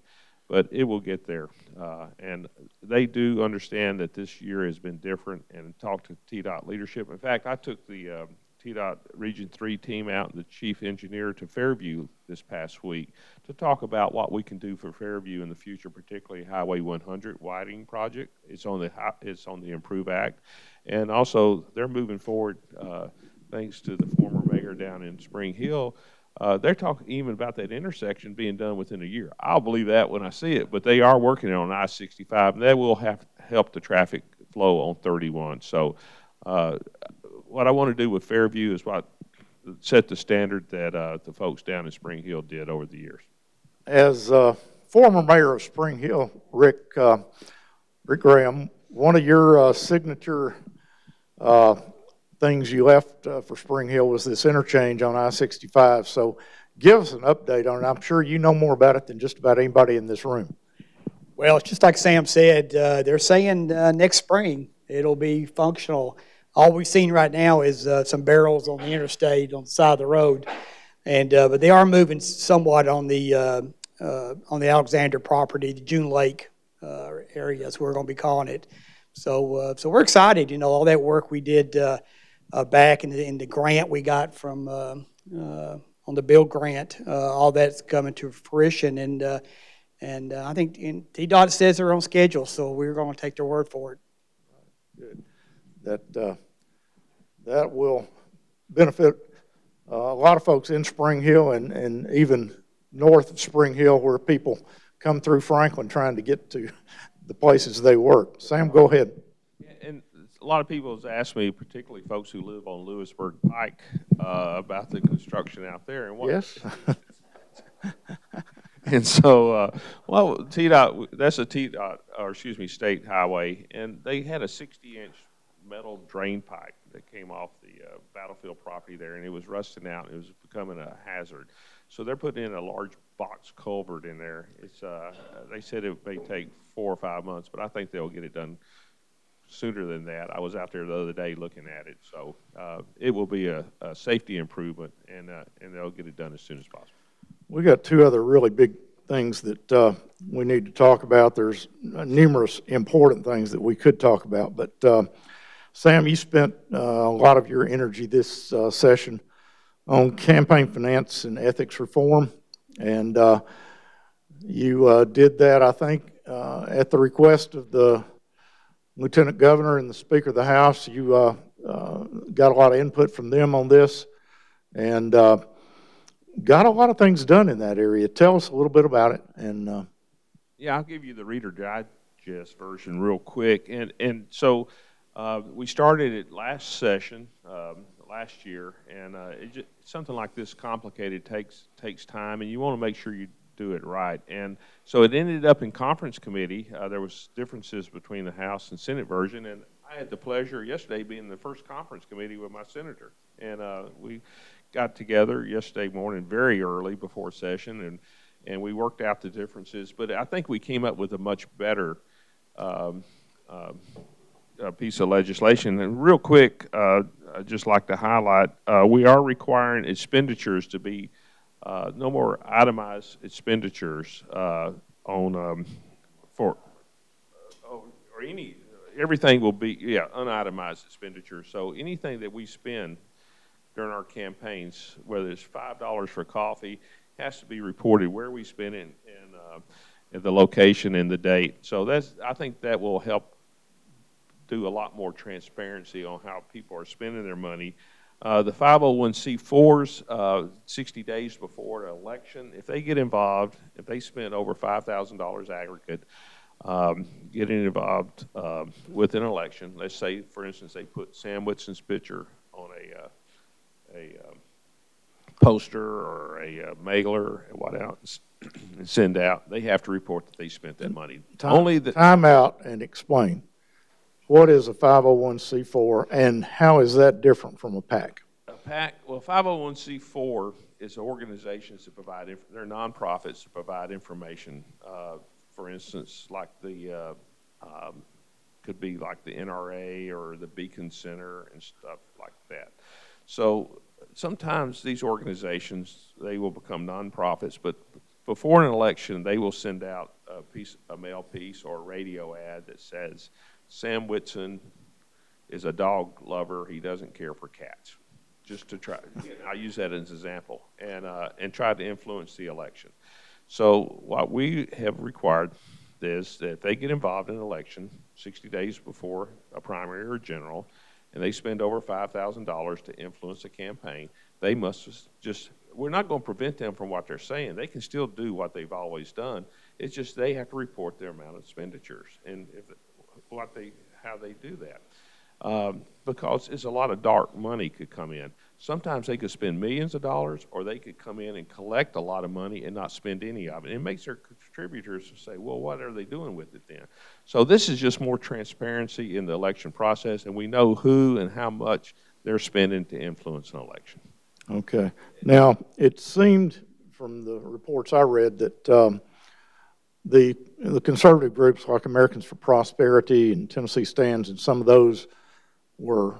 But it will get there. Uh, and they do understand that this year has been different and talk to TDOT leadership. In fact, I took the um, TDOT Region 3 team out the chief engineer to Fairview this past week to talk about what we can do for Fairview in the future, particularly Highway 100 widening project. It's on the it's on the Improve Act, and also they're moving forward uh, thanks to the former mayor down in Spring Hill. Uh, they're talking even about that intersection being done within a year. I'll believe that when I see it, but they are working on I-65, and that will have help the traffic flow on 31. So, uh, what I want to do with Fairview is what set the standard that uh, the folks down in Spring Hill did over the years. As uh, former mayor of Spring Hill, Rick, uh, Rick Graham, one of your uh, signature things you left uh, for Spring Hill was this interchange on I-65. So give us an update on it. I'm sure you know more about it than just about anybody in this room. Well, it's just like Sam said, uh, they're saying uh, next spring it'll be functional. All we've seen right now is uh, some barrels on the interstate on the side of the road, and uh, but they are moving somewhat on the uh, on the Alexander property, the June Lake area. What we're going to be calling it. So so we're excited. You know, all that work we did uh, back in the, the grant we got from uh, uh, on the BUILD grant, uh, all that's coming to fruition, and and I think in, TDOT says they're on schedule, so we're going to take their word for it. Good. That, that will benefit a lot of folks in Spring Hill and, and even north of Spring Hill where people come through Franklin trying to get to the places they work. Sam, go ahead. A lot of people have asked me, particularly folks who live on Lewisburg Pike, uh, about the construction out there. And what, Yes? <laughs> and so, uh, well, TDOT, that's a TDOT, or excuse me, state highway, and they had a 60-inch metal drain pipe that came off the uh, battlefield property there, and it was rusting out. It was becoming a hazard. So they're putting in a large box culvert in there. It's, uh, they said it may take four or five months, but I think they'll get it done sooner than that. I was out there the other day looking at it, so uh, it will be a, a safety improvement, and uh, and they'll get it done as soon as possible. We got two other really big things that uh, we need to talk about. There's numerous important things that we could talk about, but uh, Sam, you spent uh, a lot of your energy this uh, session on campaign finance and ethics reform, and you did that, I think, at the request of the Lieutenant Governor and the Speaker of the House. You got a lot of input from them on this, and got a lot of things done in that area. Tell us a little bit about it. And uh, yeah, I'll give you the Reader Digest version real quick. And and so uh, we started it last session, um, last year, and uh, just, something like this complicated takes takes time, and you want to make sure you do it right. And so it ended up in conference committee. Uh, there was differences between the House and Senate version, and I had the pleasure yesterday being the first conference committee with my senator, and uh, we got together yesterday morning very early before session and and we worked out the differences. But I think we came up with a much better um, uh, piece of legislation. And real quick, uh, I'd just like to highlight uh, we are requiring expenditures to be uh, no more itemized expenditures uh, on um, for or any everything will be yeah unitemized expenditures. So anything that we spend during our campaigns, whether it's five dollars for coffee, has to be reported where we spend it and, uh, the location and the date. So that's I think that will help do a lot more transparency on how people are spending their money. Uh, the 501c4s, uh, 60 days before an election, if they get involved, if they spend over $5,000 aggregate, um, getting involved uh, with an election, let's say, for instance, they put Sam Whitson's picture on a uh, a um, poster or a uh, mailer and what else <clears throat> and send out, they have to report that they spent that money. time, Only the, time out and explain. What is a 501c4 and how is that different from a PAC? a PAC, well, 501c4 is organizations that provide, they're nonprofits that provide information. Uh, for instance, like the, uh, um, could be like the NRA or the Beacon Center and stuff like that. So sometimes these organizations, they will become nonprofits, but before an election, they will send out a piece, a mail piece or a radio ad that says, Sam Whitson is a dog lover. He doesn't care for cats. Just to try, I use that as an example, and uh, and try to influence the election. So what we have required is that if they get involved in an election 60 days before a primary or general, and they spend over $5,000 to influence a campaign, they must just, we're not going to prevent them from what they're saying. They can still do what they've always done. It's just they have to report their amount of expenditures and if, what they, how they do that. Um, because it's a lot of dark money could come in. Sometimes they could spend millions of dollars, or they could come in and collect a lot of money and not spend any of it. It makes their contributors say, "Well, what are they doing with it then?" So this is just more transparency in the election process, and we know who and how much they're spending to influence an election. Okay. Now, it seemed from the reports I read that um, the the conservative groups like Americans for Prosperity and Tennessee Stands and some of those were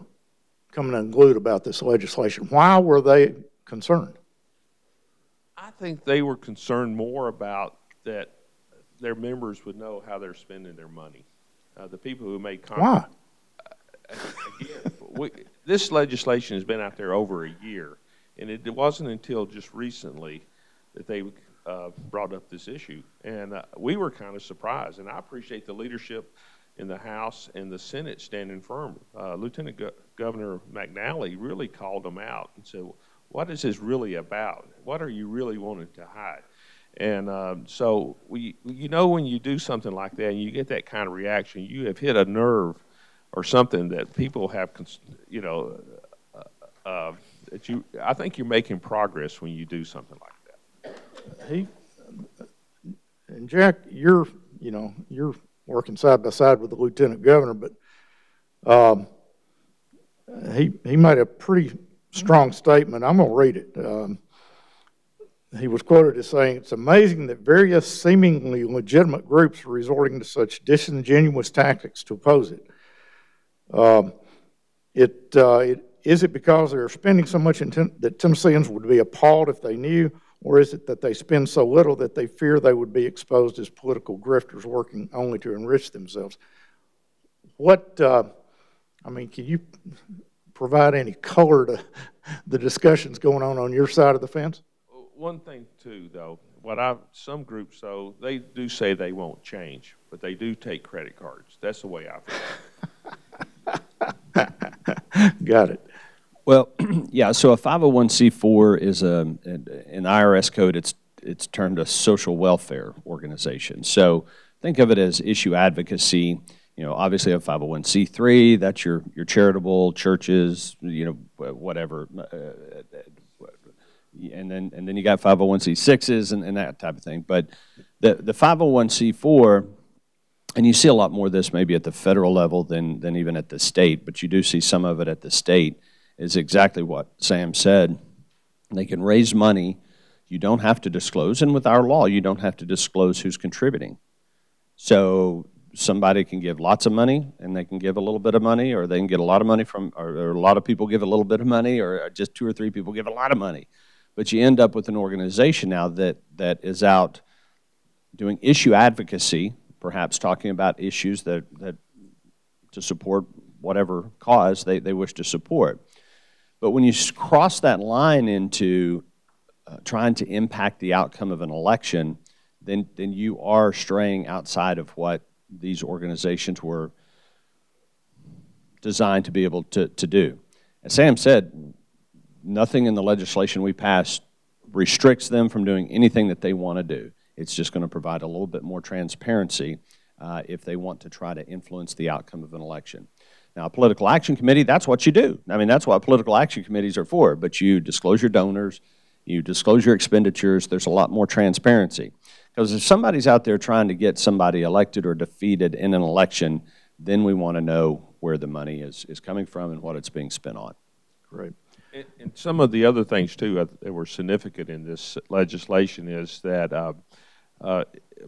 coming unglued about this legislation. Why were they concerned? I think they were concerned more about that their members would know how they're spending their money. Uh, the people who make Why? again, we, this legislation has been out there over a year, and it, it wasn't until just recently that they uh, brought up this issue, and uh, we were kind of surprised. And I appreciate the leadership in the House and the Senate standing firm. Uh, Lieutenant Go- Governor McNally really called them out and said, "What is this really about? What are you really wanting to hide?" And um, so, we, you know, when you do something like that and you get that kind of reaction, you have hit a nerve or something that people have, you know, uh, uh, that you. I think you're making progress when you do something like that. He, and Jack, you're, you know, you're working side by side with the lieutenant governor, but um, he, he made a pretty strong statement. I'm going to read it. Um, he was quoted as saying, It's amazing that various seemingly legitimate groups are resorting to such disingenuous tactics to oppose it. Um, it, uh, it is it because they're spending so much ten- that Tennesseans would be appalled if they knew, or is it that they spend so little that they fear they would be exposed as political grifters working only to enrich themselves? What, uh, I mean, can you provide any color to the discussions going on on your side of the fence? One thing too, though, what I, some groups, though, they do say they won't change, but they do take credit cards. That's the way I feel. <laughs> Got it. Well, <clears throat> yeah, so a 501c4 is a, in the IRS code, it's, it's termed a social welfare organization. So think of it as issue advocacy. You know, obviously a 501c3, that's your, your charitable churches, you know, whatever. uh, And then, and then you got 501c6s and, and that type of thing. But the, the 501c4, and you see a lot more of this maybe at the federal level than, than even at the state, but you do see some of it at the state, is exactly what Sam said. They can raise money. You don't have to disclose, and with our law, you don't have to disclose who's contributing. So somebody can give lots of money, and they can give a little bit of money, or they can get a lot of money from, or, or a lot of people give a little bit of money, or just two or three people give a lot of money. But you end up with an organization now that, that is out doing issue advocacy, perhaps talking about issues that, that to support whatever cause they, they wish to support. But when you cross that line into uh, trying to impact the outcome of an election, then, then you are straying outside of what these organizations were designed to be able to, to do. As Sam said, nothing in the legislation we passed restricts them from doing anything that they want to do. It's just going to provide a little bit more transparency uh, if they want to try to influence the outcome of an election. Now, a political action committee, that's what you do. I mean, that's what political action committees are for. But you disclose your donors, you disclose your expenditures, there's a lot more transparency. Because if somebody's out there trying to get somebody elected or defeated in an election, then we want to know where the money is, is coming from and what it's being spent on. Great. And, and some of the other things too uh, that were significant in this legislation is that uh, uh,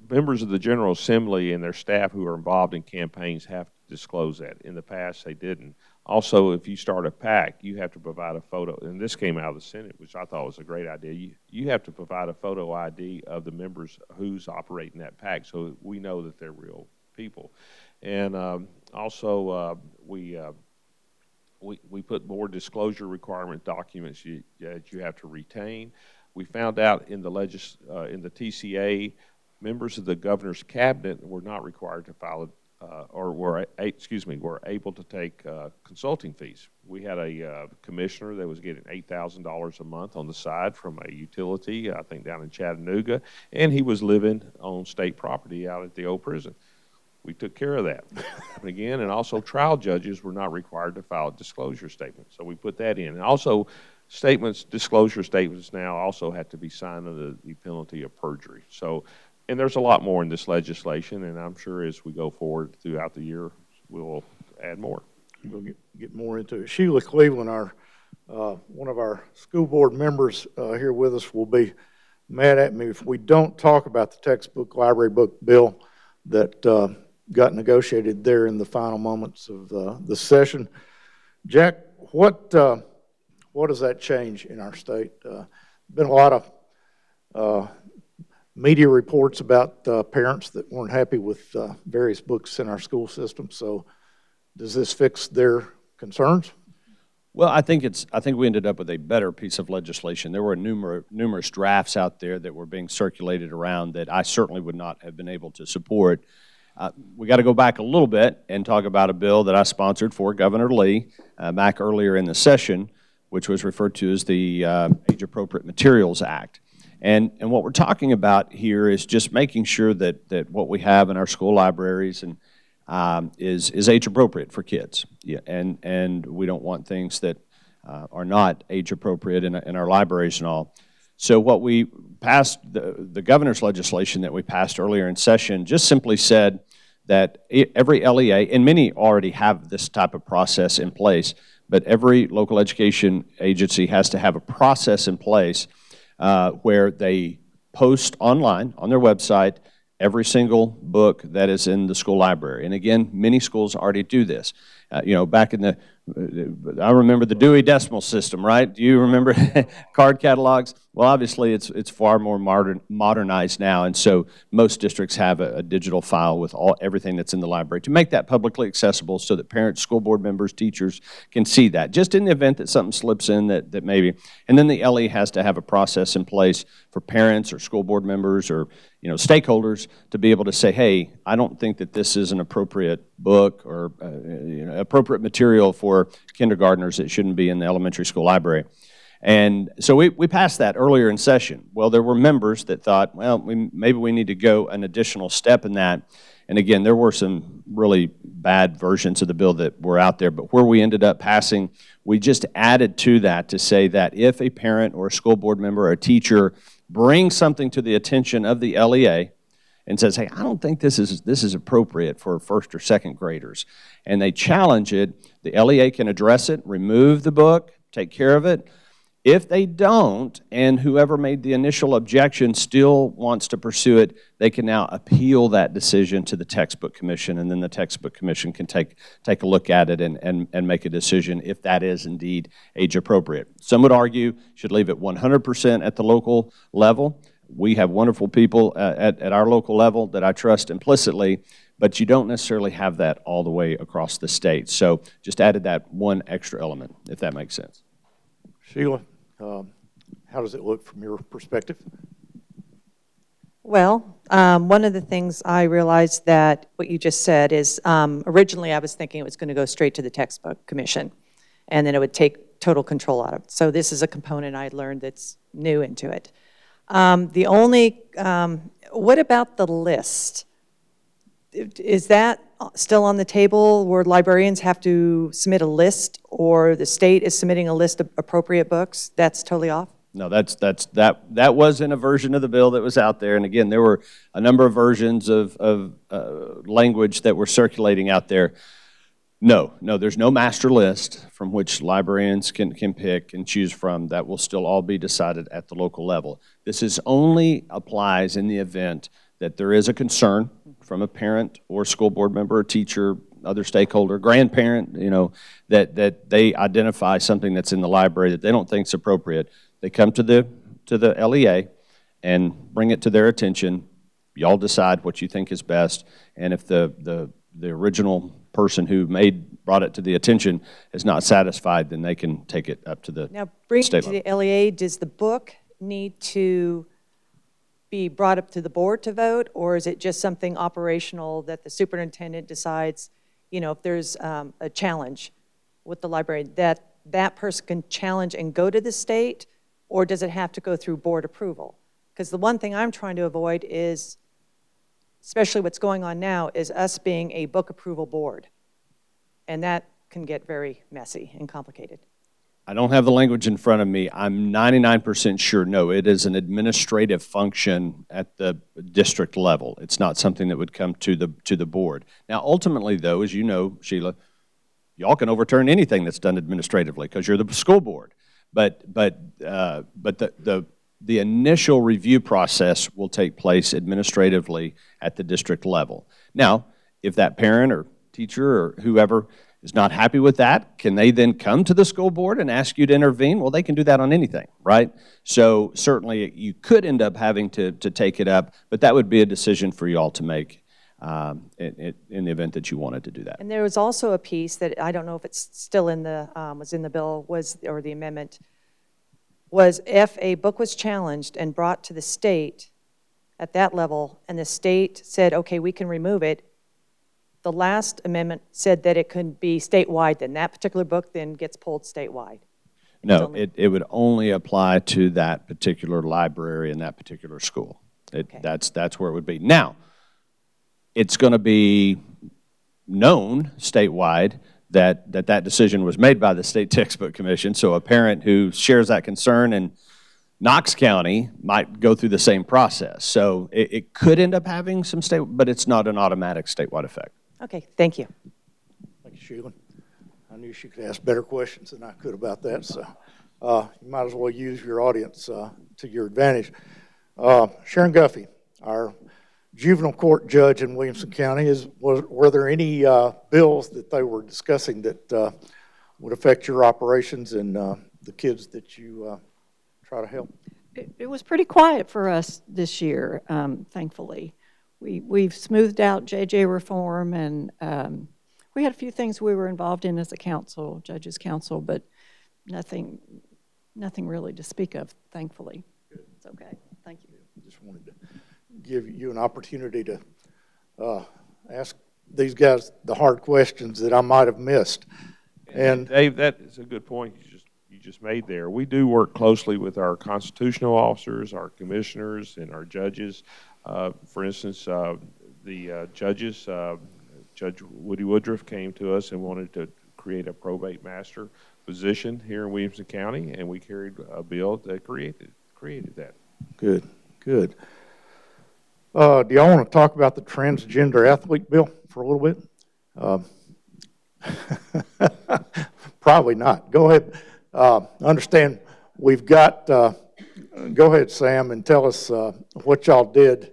members of the General Assembly and their staff who are involved in campaigns have to disclose that. In the past, they didn't. Also, if you start a PAC, you have to provide a photo, and this came out of the Senate, which I thought was a great idea. You, you have to provide a photo ID of the members who's operating that PAC so we know that they're real people. And um, also, uh, we, uh, we, we put more disclosure requirement documents you, that you have to retain. We found out in the, legis, uh, in the TCA, members of the governor's cabinet were not required to file uh, or were, excuse me, were able to take uh, consulting fees. We had a uh, commissioner that was getting $8,000 a month on the side from a utility, I think down in Chattanooga, and he was living on state property out at the old prison. We took care of that. <laughs> and again, and also trial judges were not required to file a disclosure statement, so we put that in. And also, statements, disclosure statements now also have to be signed under the penalty of perjury. So and there's a lot more in this legislation, and I'm sure as we go forward throughout the year, we'll add more. We'll get, get more into it. Sheila Cleveland, our, uh, one of our school board members uh, here with us, will be mad at me if we don't talk about the textbook library book bill that uh, got negotiated there in the final moments of the session. Jack, what, uh, what does that change in our state? Uh, been a lot of uh, media reports about uh, parents that weren't happy with uh, various books in our school system. So, does this fix their concerns? Well, I think it's. I think we ended up with a better piece of legislation. There were numerous numerous drafts out there that were being circulated around that I certainly would not have been able to support. Uh, we got to go back a little bit and talk about a bill that I sponsored for Governor Lee uh, back earlier in the session, which was referred to as the uh, Age Appropriate Materials Act. And, and what we're talking about here is just making sure that, that what we have in our school libraries and um, is, is age appropriate for kids. Yeah, and, and we don't want things that uh, are not age appropriate in, in our libraries and all. So what we passed, the, the governor's legislation that we passed earlier in session just simply said that every LEA, and many already have this type of process in place, but every local education agency has to have a process in place uh, where they post online on their website every single book that is in the school library. And again, many schools already do this. Uh, you know, back in the, uh, I remember the Dewey Decimal System, right? Do you remember <laughs> card catalogs? Well, obviously, it's it's far more modern, modernized now, and so most districts have a, a, digital file with all everything that's in the library to make that publicly accessible, so that parents, school board members, teachers can see that. Just in the event that something slips in, that that maybe, and then the LE has to have a process in place for parents or school board members or you know stakeholders to be able to say, hey, I don't think that this is an appropriate book or uh, you know, appropriate material for kindergartners. It shouldn't be in the elementary school library. And so we, we passed that earlier in session. Well, there were members that thought, well, we, maybe we need to go an additional step in that. And again, there were some really bad versions of the bill that were out there, but where we ended up passing, we just added to that to say that if a parent or a school board member or a teacher brings something to the attention of the LEA and says, hey, I don't think this is, this is appropriate for first or second graders, and they challenge it, the LEA can address it, remove the book, take care of it, if they don't, and whoever made the initial objection still wants to pursue it, they can now appeal that decision to the textbook commission, and then the textbook commission can take, take a look at it and, and, and make a decision if that is indeed age appropriate. Some would argue should leave it 100% at the local level. We have wonderful people uh, at, at our local level that I trust implicitly, but you don't necessarily have that all the way across the state. So just added that one extra element, if that makes sense. Sheila? Um, how does it look from your perspective? Well, um, one of the things I realized that what you just said is um, originally I was thinking it was going to go straight to the textbook commission and then it would take total control out of it. So this is a component I learned that's new into it. Um, the only, um, what about the list? Is that still on the table where librarians have to submit a list or the state is submitting a list of appropriate books? That's totally off? No, that's, that's, that, that was in a version of the bill that was out there. And again, there were a number of versions of, of uh, language that were circulating out there. No, no, there's no master list from which librarians can, can pick and choose from. That will still all be decided at the local level. This is only applies in the event that there is a concern from a parent or school board member, a teacher, other stakeholder, grandparent, you know, that, that they identify something that's in the library that they don't think is appropriate. They come to the, to the LEA and bring it to their attention. Y'all decide what you think is best. And if the, the, the original person who made, brought it to the attention is not satisfied, then they can take it up to the Now, bring it State to the LEA, does the book need to be brought up to the board to vote, or is it just something operational that the superintendent decides, you know, if there's um, a challenge with the library, that that person can challenge and go to the state, or does it have to go through board approval? Because the one thing I'm trying to avoid is, especially what's going on now, is us being a book approval board. And that can get very messy and complicated. I don't have the language in front of me. I'm 99% sure, no, it is an administrative function at the district level. It's not something that would come to the, to the board. Now, ultimately, though, as you know, Sheila, y'all can overturn anything that's done administratively because you're the school board. But, but, uh, but the, the, the initial review process will take place administratively at the district level. Now, if that parent or teacher or whoever is not happy with that, can they then come to the school board and ask you to intervene? Well, they can do that on anything, right? So certainly you could end up having to, to take it up, but that would be a decision for you all to make um, in, in, the event that you wanted to do that. And there was also a piece that I don't know if it's still in the um, was in the bill was or the amendment was if a book was challenged and brought to the state at that level, and the state said, okay, we can remove it, the last amendment said that it could be statewide, then that particular book then gets pulled statewide. No, it, it would only apply to that particular library in that particular school. It, Okay. That's, that's where it would be. Now, it's going to be known statewide that, that that decision was made by the State Textbook Commission, so a parent who shares that concern in Knox County might go through the same process. So it, it could end up having some state, but it's not an automatic statewide effect. Okay, thank you. Thank you, Sheila. I knew she could ask better questions than I could about that, so uh, you might as well use your audience uh, to your advantage. Uh, Sharon Guffee, our juvenile court judge in Williamson County, is was, were there any uh, bills that they were discussing that uh, would affect your operations and uh, the kids that you uh, try to help? It, it was pretty quiet for us this year, um, thankfully. We, we've smoothed out JJ reform, and um, we had a few things we were involved in as a council, judges' council, but nothing, nothing really to speak of, thankfully. It's okay. Thank you. Just wanted to give you an opportunity to uh, ask these guys the hard questions that I might have missed. And Dave, that is a good point you just, you just made there. We do work closely with our constitutional officers, our commissioners, and our judges. Uh, For instance, uh, the uh, judges, Judge Woody Woodruff came to us and wanted to create a probate master position here in Williamson County, and we carried a bill that created, created that. Good, good. Uh, do y'all want to talk about the transgender athlete bill for a little bit? Um, <laughs> Probably not. Go ahead. Uh, understand, we've got, uh, go ahead, Sam, and tell us what y'all did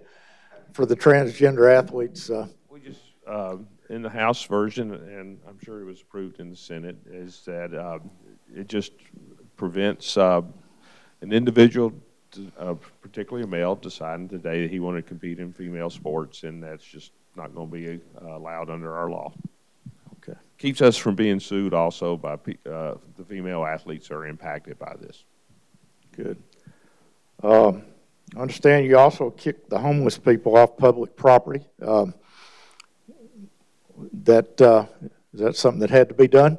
for the transgender athletes. Uh, We just, uh, in the House version, and I'm sure it was approved in the Senate, is that uh, it just prevents uh, an individual, uh, particularly a male, deciding today that he wanted to compete in female sports, and that's just not going to be uh, allowed under our law. Okay. Keeps us from being sued also by uh, the female athletes that are impacted by this. Good. Um, I understand you also kicked the homeless people off public property. Um, That, uh, is that something that had to be done?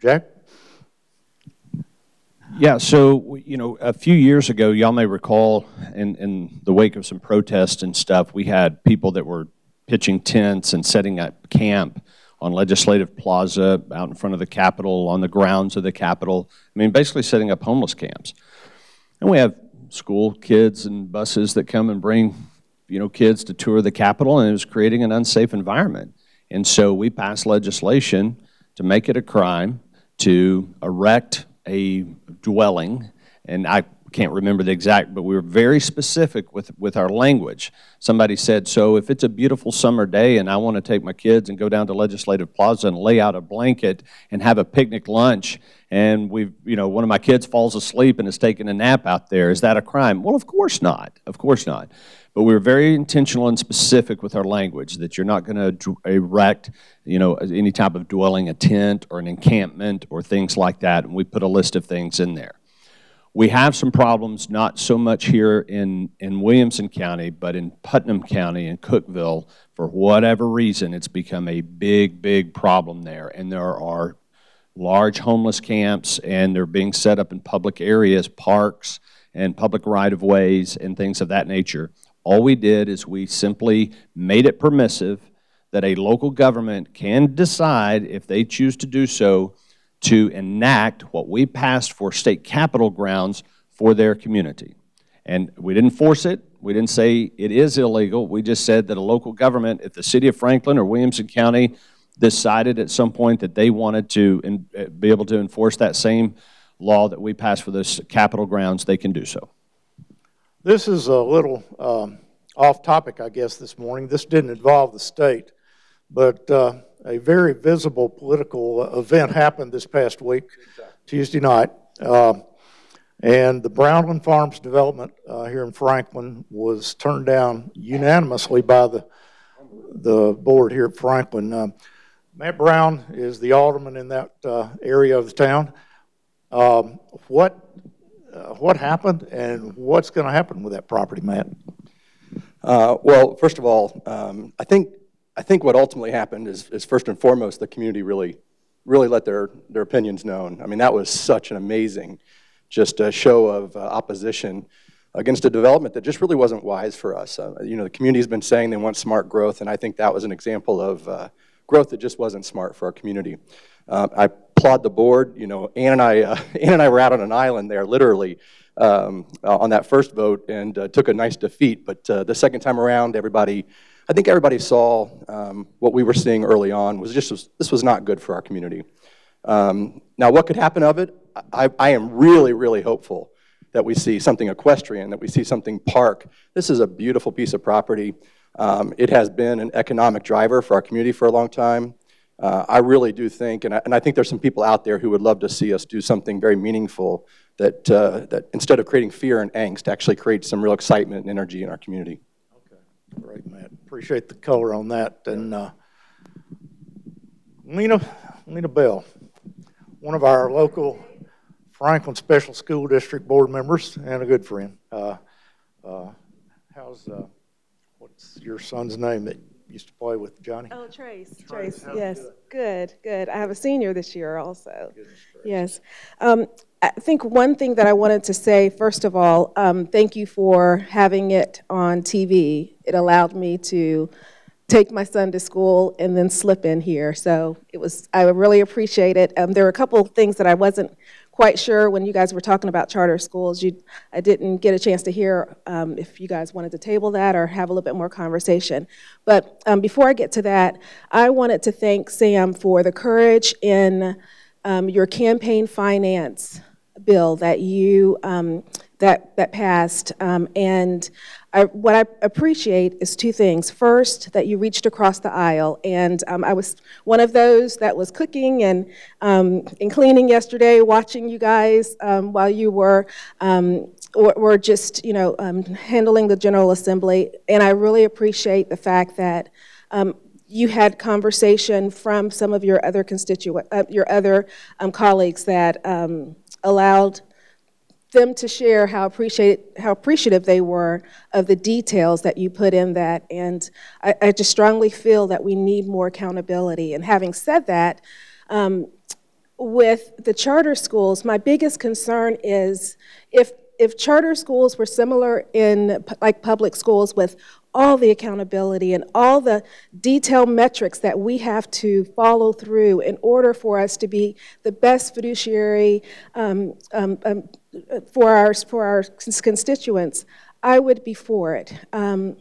Jack? Yeah, so, you know, a few years ago, y'all may recall, in, in the wake of some protests and stuff, we had people that were pitching tents and setting up camp on Legislative Plaza, out in front of the Capitol, on the grounds of the Capitol. I mean, basically setting up homeless camps. And we have school kids and buses that come and bring, you know, kids to tour the Capitol, and it was creating an unsafe environment. And so we passed legislation to make it a crime to erect a dwelling, and I can't remember the exact, but we were very specific with, with our language. Somebody said, so if it's a beautiful summer day and I want to take my kids and go down to Legislative Plaza and lay out a blanket and have a picnic lunch, and we've, you know, one of my kids falls asleep and is taking a nap out there, is that a crime? Well, of course not. Of course not. But we were very intentional and specific with our language that you're not going to erect, you know, any type of dwelling, a tent or an encampment or things like that. And we put a list of things in there. We have some problems, not so much here in, in Williamson County, but in Putnam County and Cookeville. For whatever reason, it's become a big, big problem there. And there are large homeless camps, and they're being set up in public areas, parks, and public right-of-ways, and things of that nature. All we did is we simply made it permissive that a local government can decide, if they choose to do so, to enact what we passed for state capitol grounds for their community. And we didn't force it. We didn't say it is illegal. We just said that a local government, if the city of Franklin or Williamson County decided at some point that they wanted to en- uh, be able to enforce that same law that we passed for those capitol grounds, they can do so. This is a little um, off topic, I guess, this morning. This didn't involve the state, but uh, a very visible political event happened this past week, Tuesday night. Um, and the Brownland Farms development uh, here in Franklin was turned down unanimously by the, the board here at Franklin. Um, Matt Brown is the alderman in that uh, area of the town. Um, What, uh, what happened and what's going to happen with that property, Matt? Uh, Well, first of all, um, I think, I think what ultimately happened is, is first and foremost, the community really, really let their, their opinions known. I mean, that was such an amazing, just a show of uh, opposition against a development that just really wasn't wise for us. Uh, You know, the community's been saying they want smart growth, and I think that was an example of uh, growth that just wasn't smart for our community. Uh, I applaud the board, you know, Ann and I, uh, <laughs> Ann and I were out on an island there, literally, um, on that first vote and uh, took a nice defeat. But the second time around, everybody, I think everybody saw um, what we were seeing early on was just was, this was not good for our community. Um, now, what could happen of it? I, I am really, really hopeful that we see something equestrian, that we see something park. This is a beautiful piece of property. Um, it has been an economic driver for our community for a long time. Uh, I really do think, and I, and I, think there's some people out there who would love to see us do something very meaningful that, uh, that instead of creating fear and angst, actually create some real excitement and energy in our community. Great, Matt. Appreciate the color on that. And uh, Lena, Lena Bell, one of our local Franklin Special School District board members and a good friend. Uh, uh, how's uh, what's your son's name that used to play with Johnny? Oh, Trace. Trace. Trace. Yes. Good. Good. I have a senior this year also. Goodness, yes. Um, I think one thing that I wanted to say, first of all, um, thank you for having it on TV. It allowed me to take my son to school and then slip in here. So it was, I really appreciate it. Um, there were a couple of things that I wasn't quite sure when you guys were talking about charter schools. You, I didn't get a chance to hear um, if you guys wanted to table that or have a little bit more conversation. But um, before I get to that, I wanted to thank Sam for the courage in um, your campaign finance bill that you um, that that passed, um, and I, what I appreciate is two things. First, that you reached across the aisle, and um, I was one of those that was cooking and um, and cleaning yesterday, watching you guys um, while you were. Um, or, just you know um, handling the general assembly and i really appreciate the fact that um, you had conversation from some of your other constituent uh, your other colleagues that allowed them to share how, how appreciative they were of the details that you put in that. And I, I just strongly feel that we need more accountability. And having said that, um, with the charter schools, my biggest concern is if if charter schools were similar in like public schools with all the accountability and all the detailed metrics that we have to follow through in order for us to be the best fiduciary um, um, um, for, our, for our constituents, I would be for it. Um,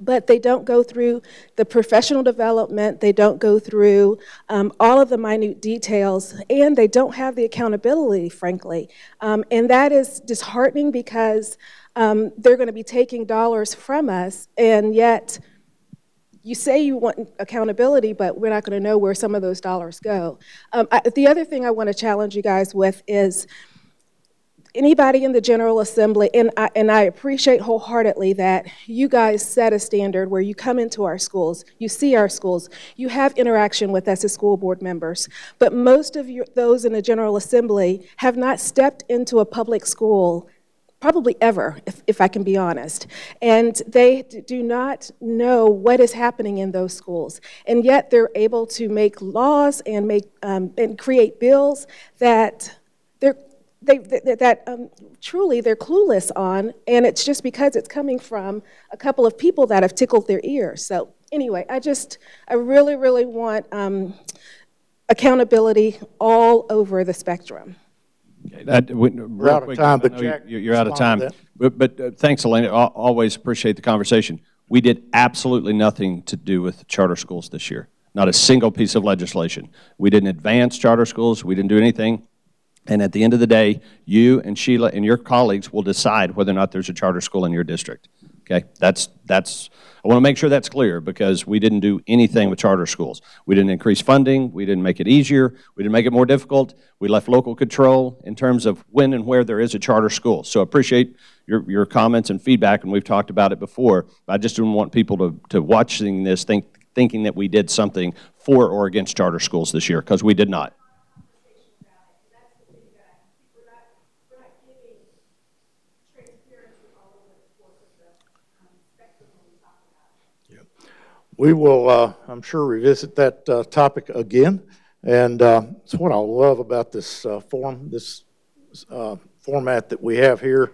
but they don't go through the professional development, they don't go through um, all of the minute details, and they don't have the accountability, frankly. Um, and that is disheartening because um, they're going to be taking dollars from us, and yet you say you want accountability, but we're not going to know where some of those dollars go. Um, I, the other thing I want to challenge you guys with is anybody in the General Assembly, and I, and I appreciate wholeheartedly that you guys set a standard where you come into our schools, you see our schools, you have interaction with us as school board members. But most of those in the General Assembly have not stepped into a public school probably ever, if, if, I can be honest. And they do not know what is happening in those schools. And yet they're able to make laws and, make, um, and create bills that they, that, that um, truly they're clueless on. And it's just because it's coming from a couple of people that have tickled their ear. So anyway, I just, I really, really want um, accountability all over the spectrum. Okay, that, we, We're out of quick, time, but know you- Jack, You're out of time. But, but uh, thanks, Elena. Al- Always appreciate the conversation. We did absolutely nothing to do with charter schools this year. Not a single piece of legislation. We didn't advance charter schools. We didn't do anything. And at the end of the day, you and Sheila and your colleagues will decide whether or not there's a charter school in your district. Okay? That's, that's, I want to make sure that's clear because we didn't do anything with charter schools. We didn't increase funding. We didn't make it easier. We didn't make it more difficult. We left local control in terms of when and where there is a charter school. So appreciate your, your comments and feedback, and we've talked about it before. I just didn't want people to, to watching this think, thinking that we did something for or against charter schools this year, because we did not. We will, uh, I'm sure, revisit that uh, topic again. And uh, it's what I love about this uh, form, this uh, format that we have here,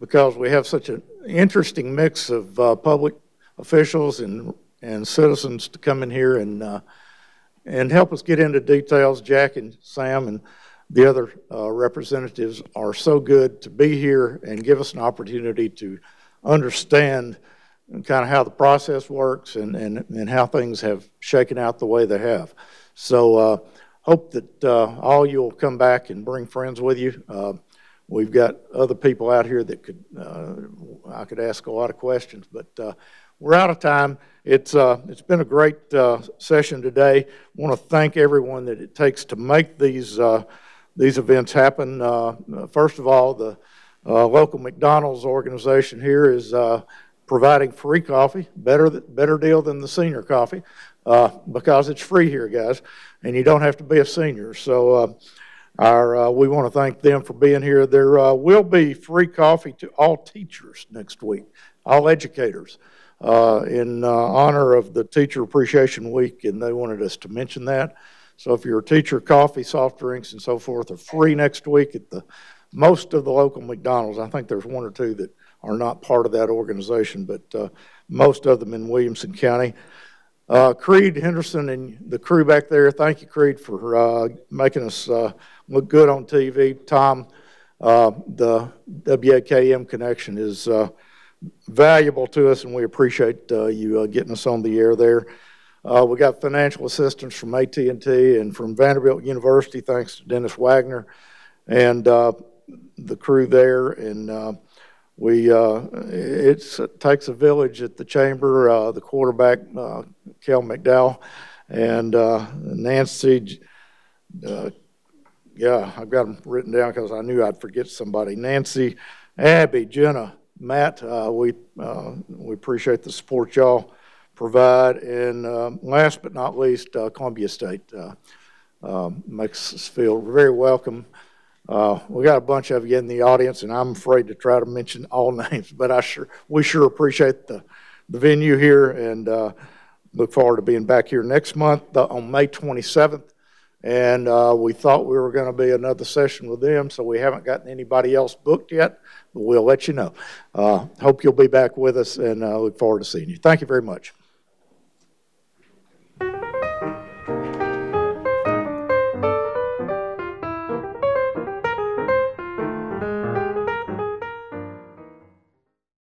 because we have such an interesting mix of uh, public officials and, and citizens to come in here and, and help us get into details, Jack and Sam. And the other representatives are so good to be here and give us an opportunity to understand kind of how the process works and, and, and how things have shaken out the way they have. So uh, hope that uh, all you'll come back and bring friends with you. Uh, we've got other people out here that could uh, I could ask a lot of questions, but uh, we're out of time. It's uh, it's been a great session today. Want to thank everyone that it takes to make these these events happen. first of all, the local McDonald's organization here is providing free coffee, better, better deal than the senior coffee, uh, because it's free here, guys, and you don't have to be a senior. So uh, our, uh, we want to thank them for being here. There uh, will be free coffee to all teachers next week, all educators, uh, in uh, honor of the Teacher Appreciation Week, and they wanted us to mention that. So if you're a teacher, coffee, soft drinks, and so forth are free next week at the most of the local McDonald's. I think there's one or two that are not part of that organization, but uh, most of them in Williamson County. Uh, Creed Henderson and the crew back there, thank you, Creed, for uh, making us uh, look good on TV. Tom, uh, the WAKM connection is uh, valuable to us, and we appreciate you getting us on the air there. we got financial assistance from AT&T and from Vanderbilt University, thanks to Dennis Wagner and the crew there, and we uh, it takes a village at the chamber. Uh, the quarterback, uh, Kel McDowell, and uh, Nancy. Uh, yeah, I've got them written down because I knew I'd forget somebody. Nancy, Abby, Jenna, Matt. Uh, we we appreciate the support y'all provide, and last but not least, Columbia State makes us feel very welcome. Uh, we got a bunch of you in the audience, and I'm afraid to try to mention all <laughs> names, but I sure we sure appreciate the the venue here, and uh, look forward to being back here next month uh, on May 27th. And uh, we thought we were going to be another session with them, so we haven't gotten anybody else booked yet, but we'll let you know. Uh, hope you'll be back with us, and uh, look forward to seeing you. Thank you very much.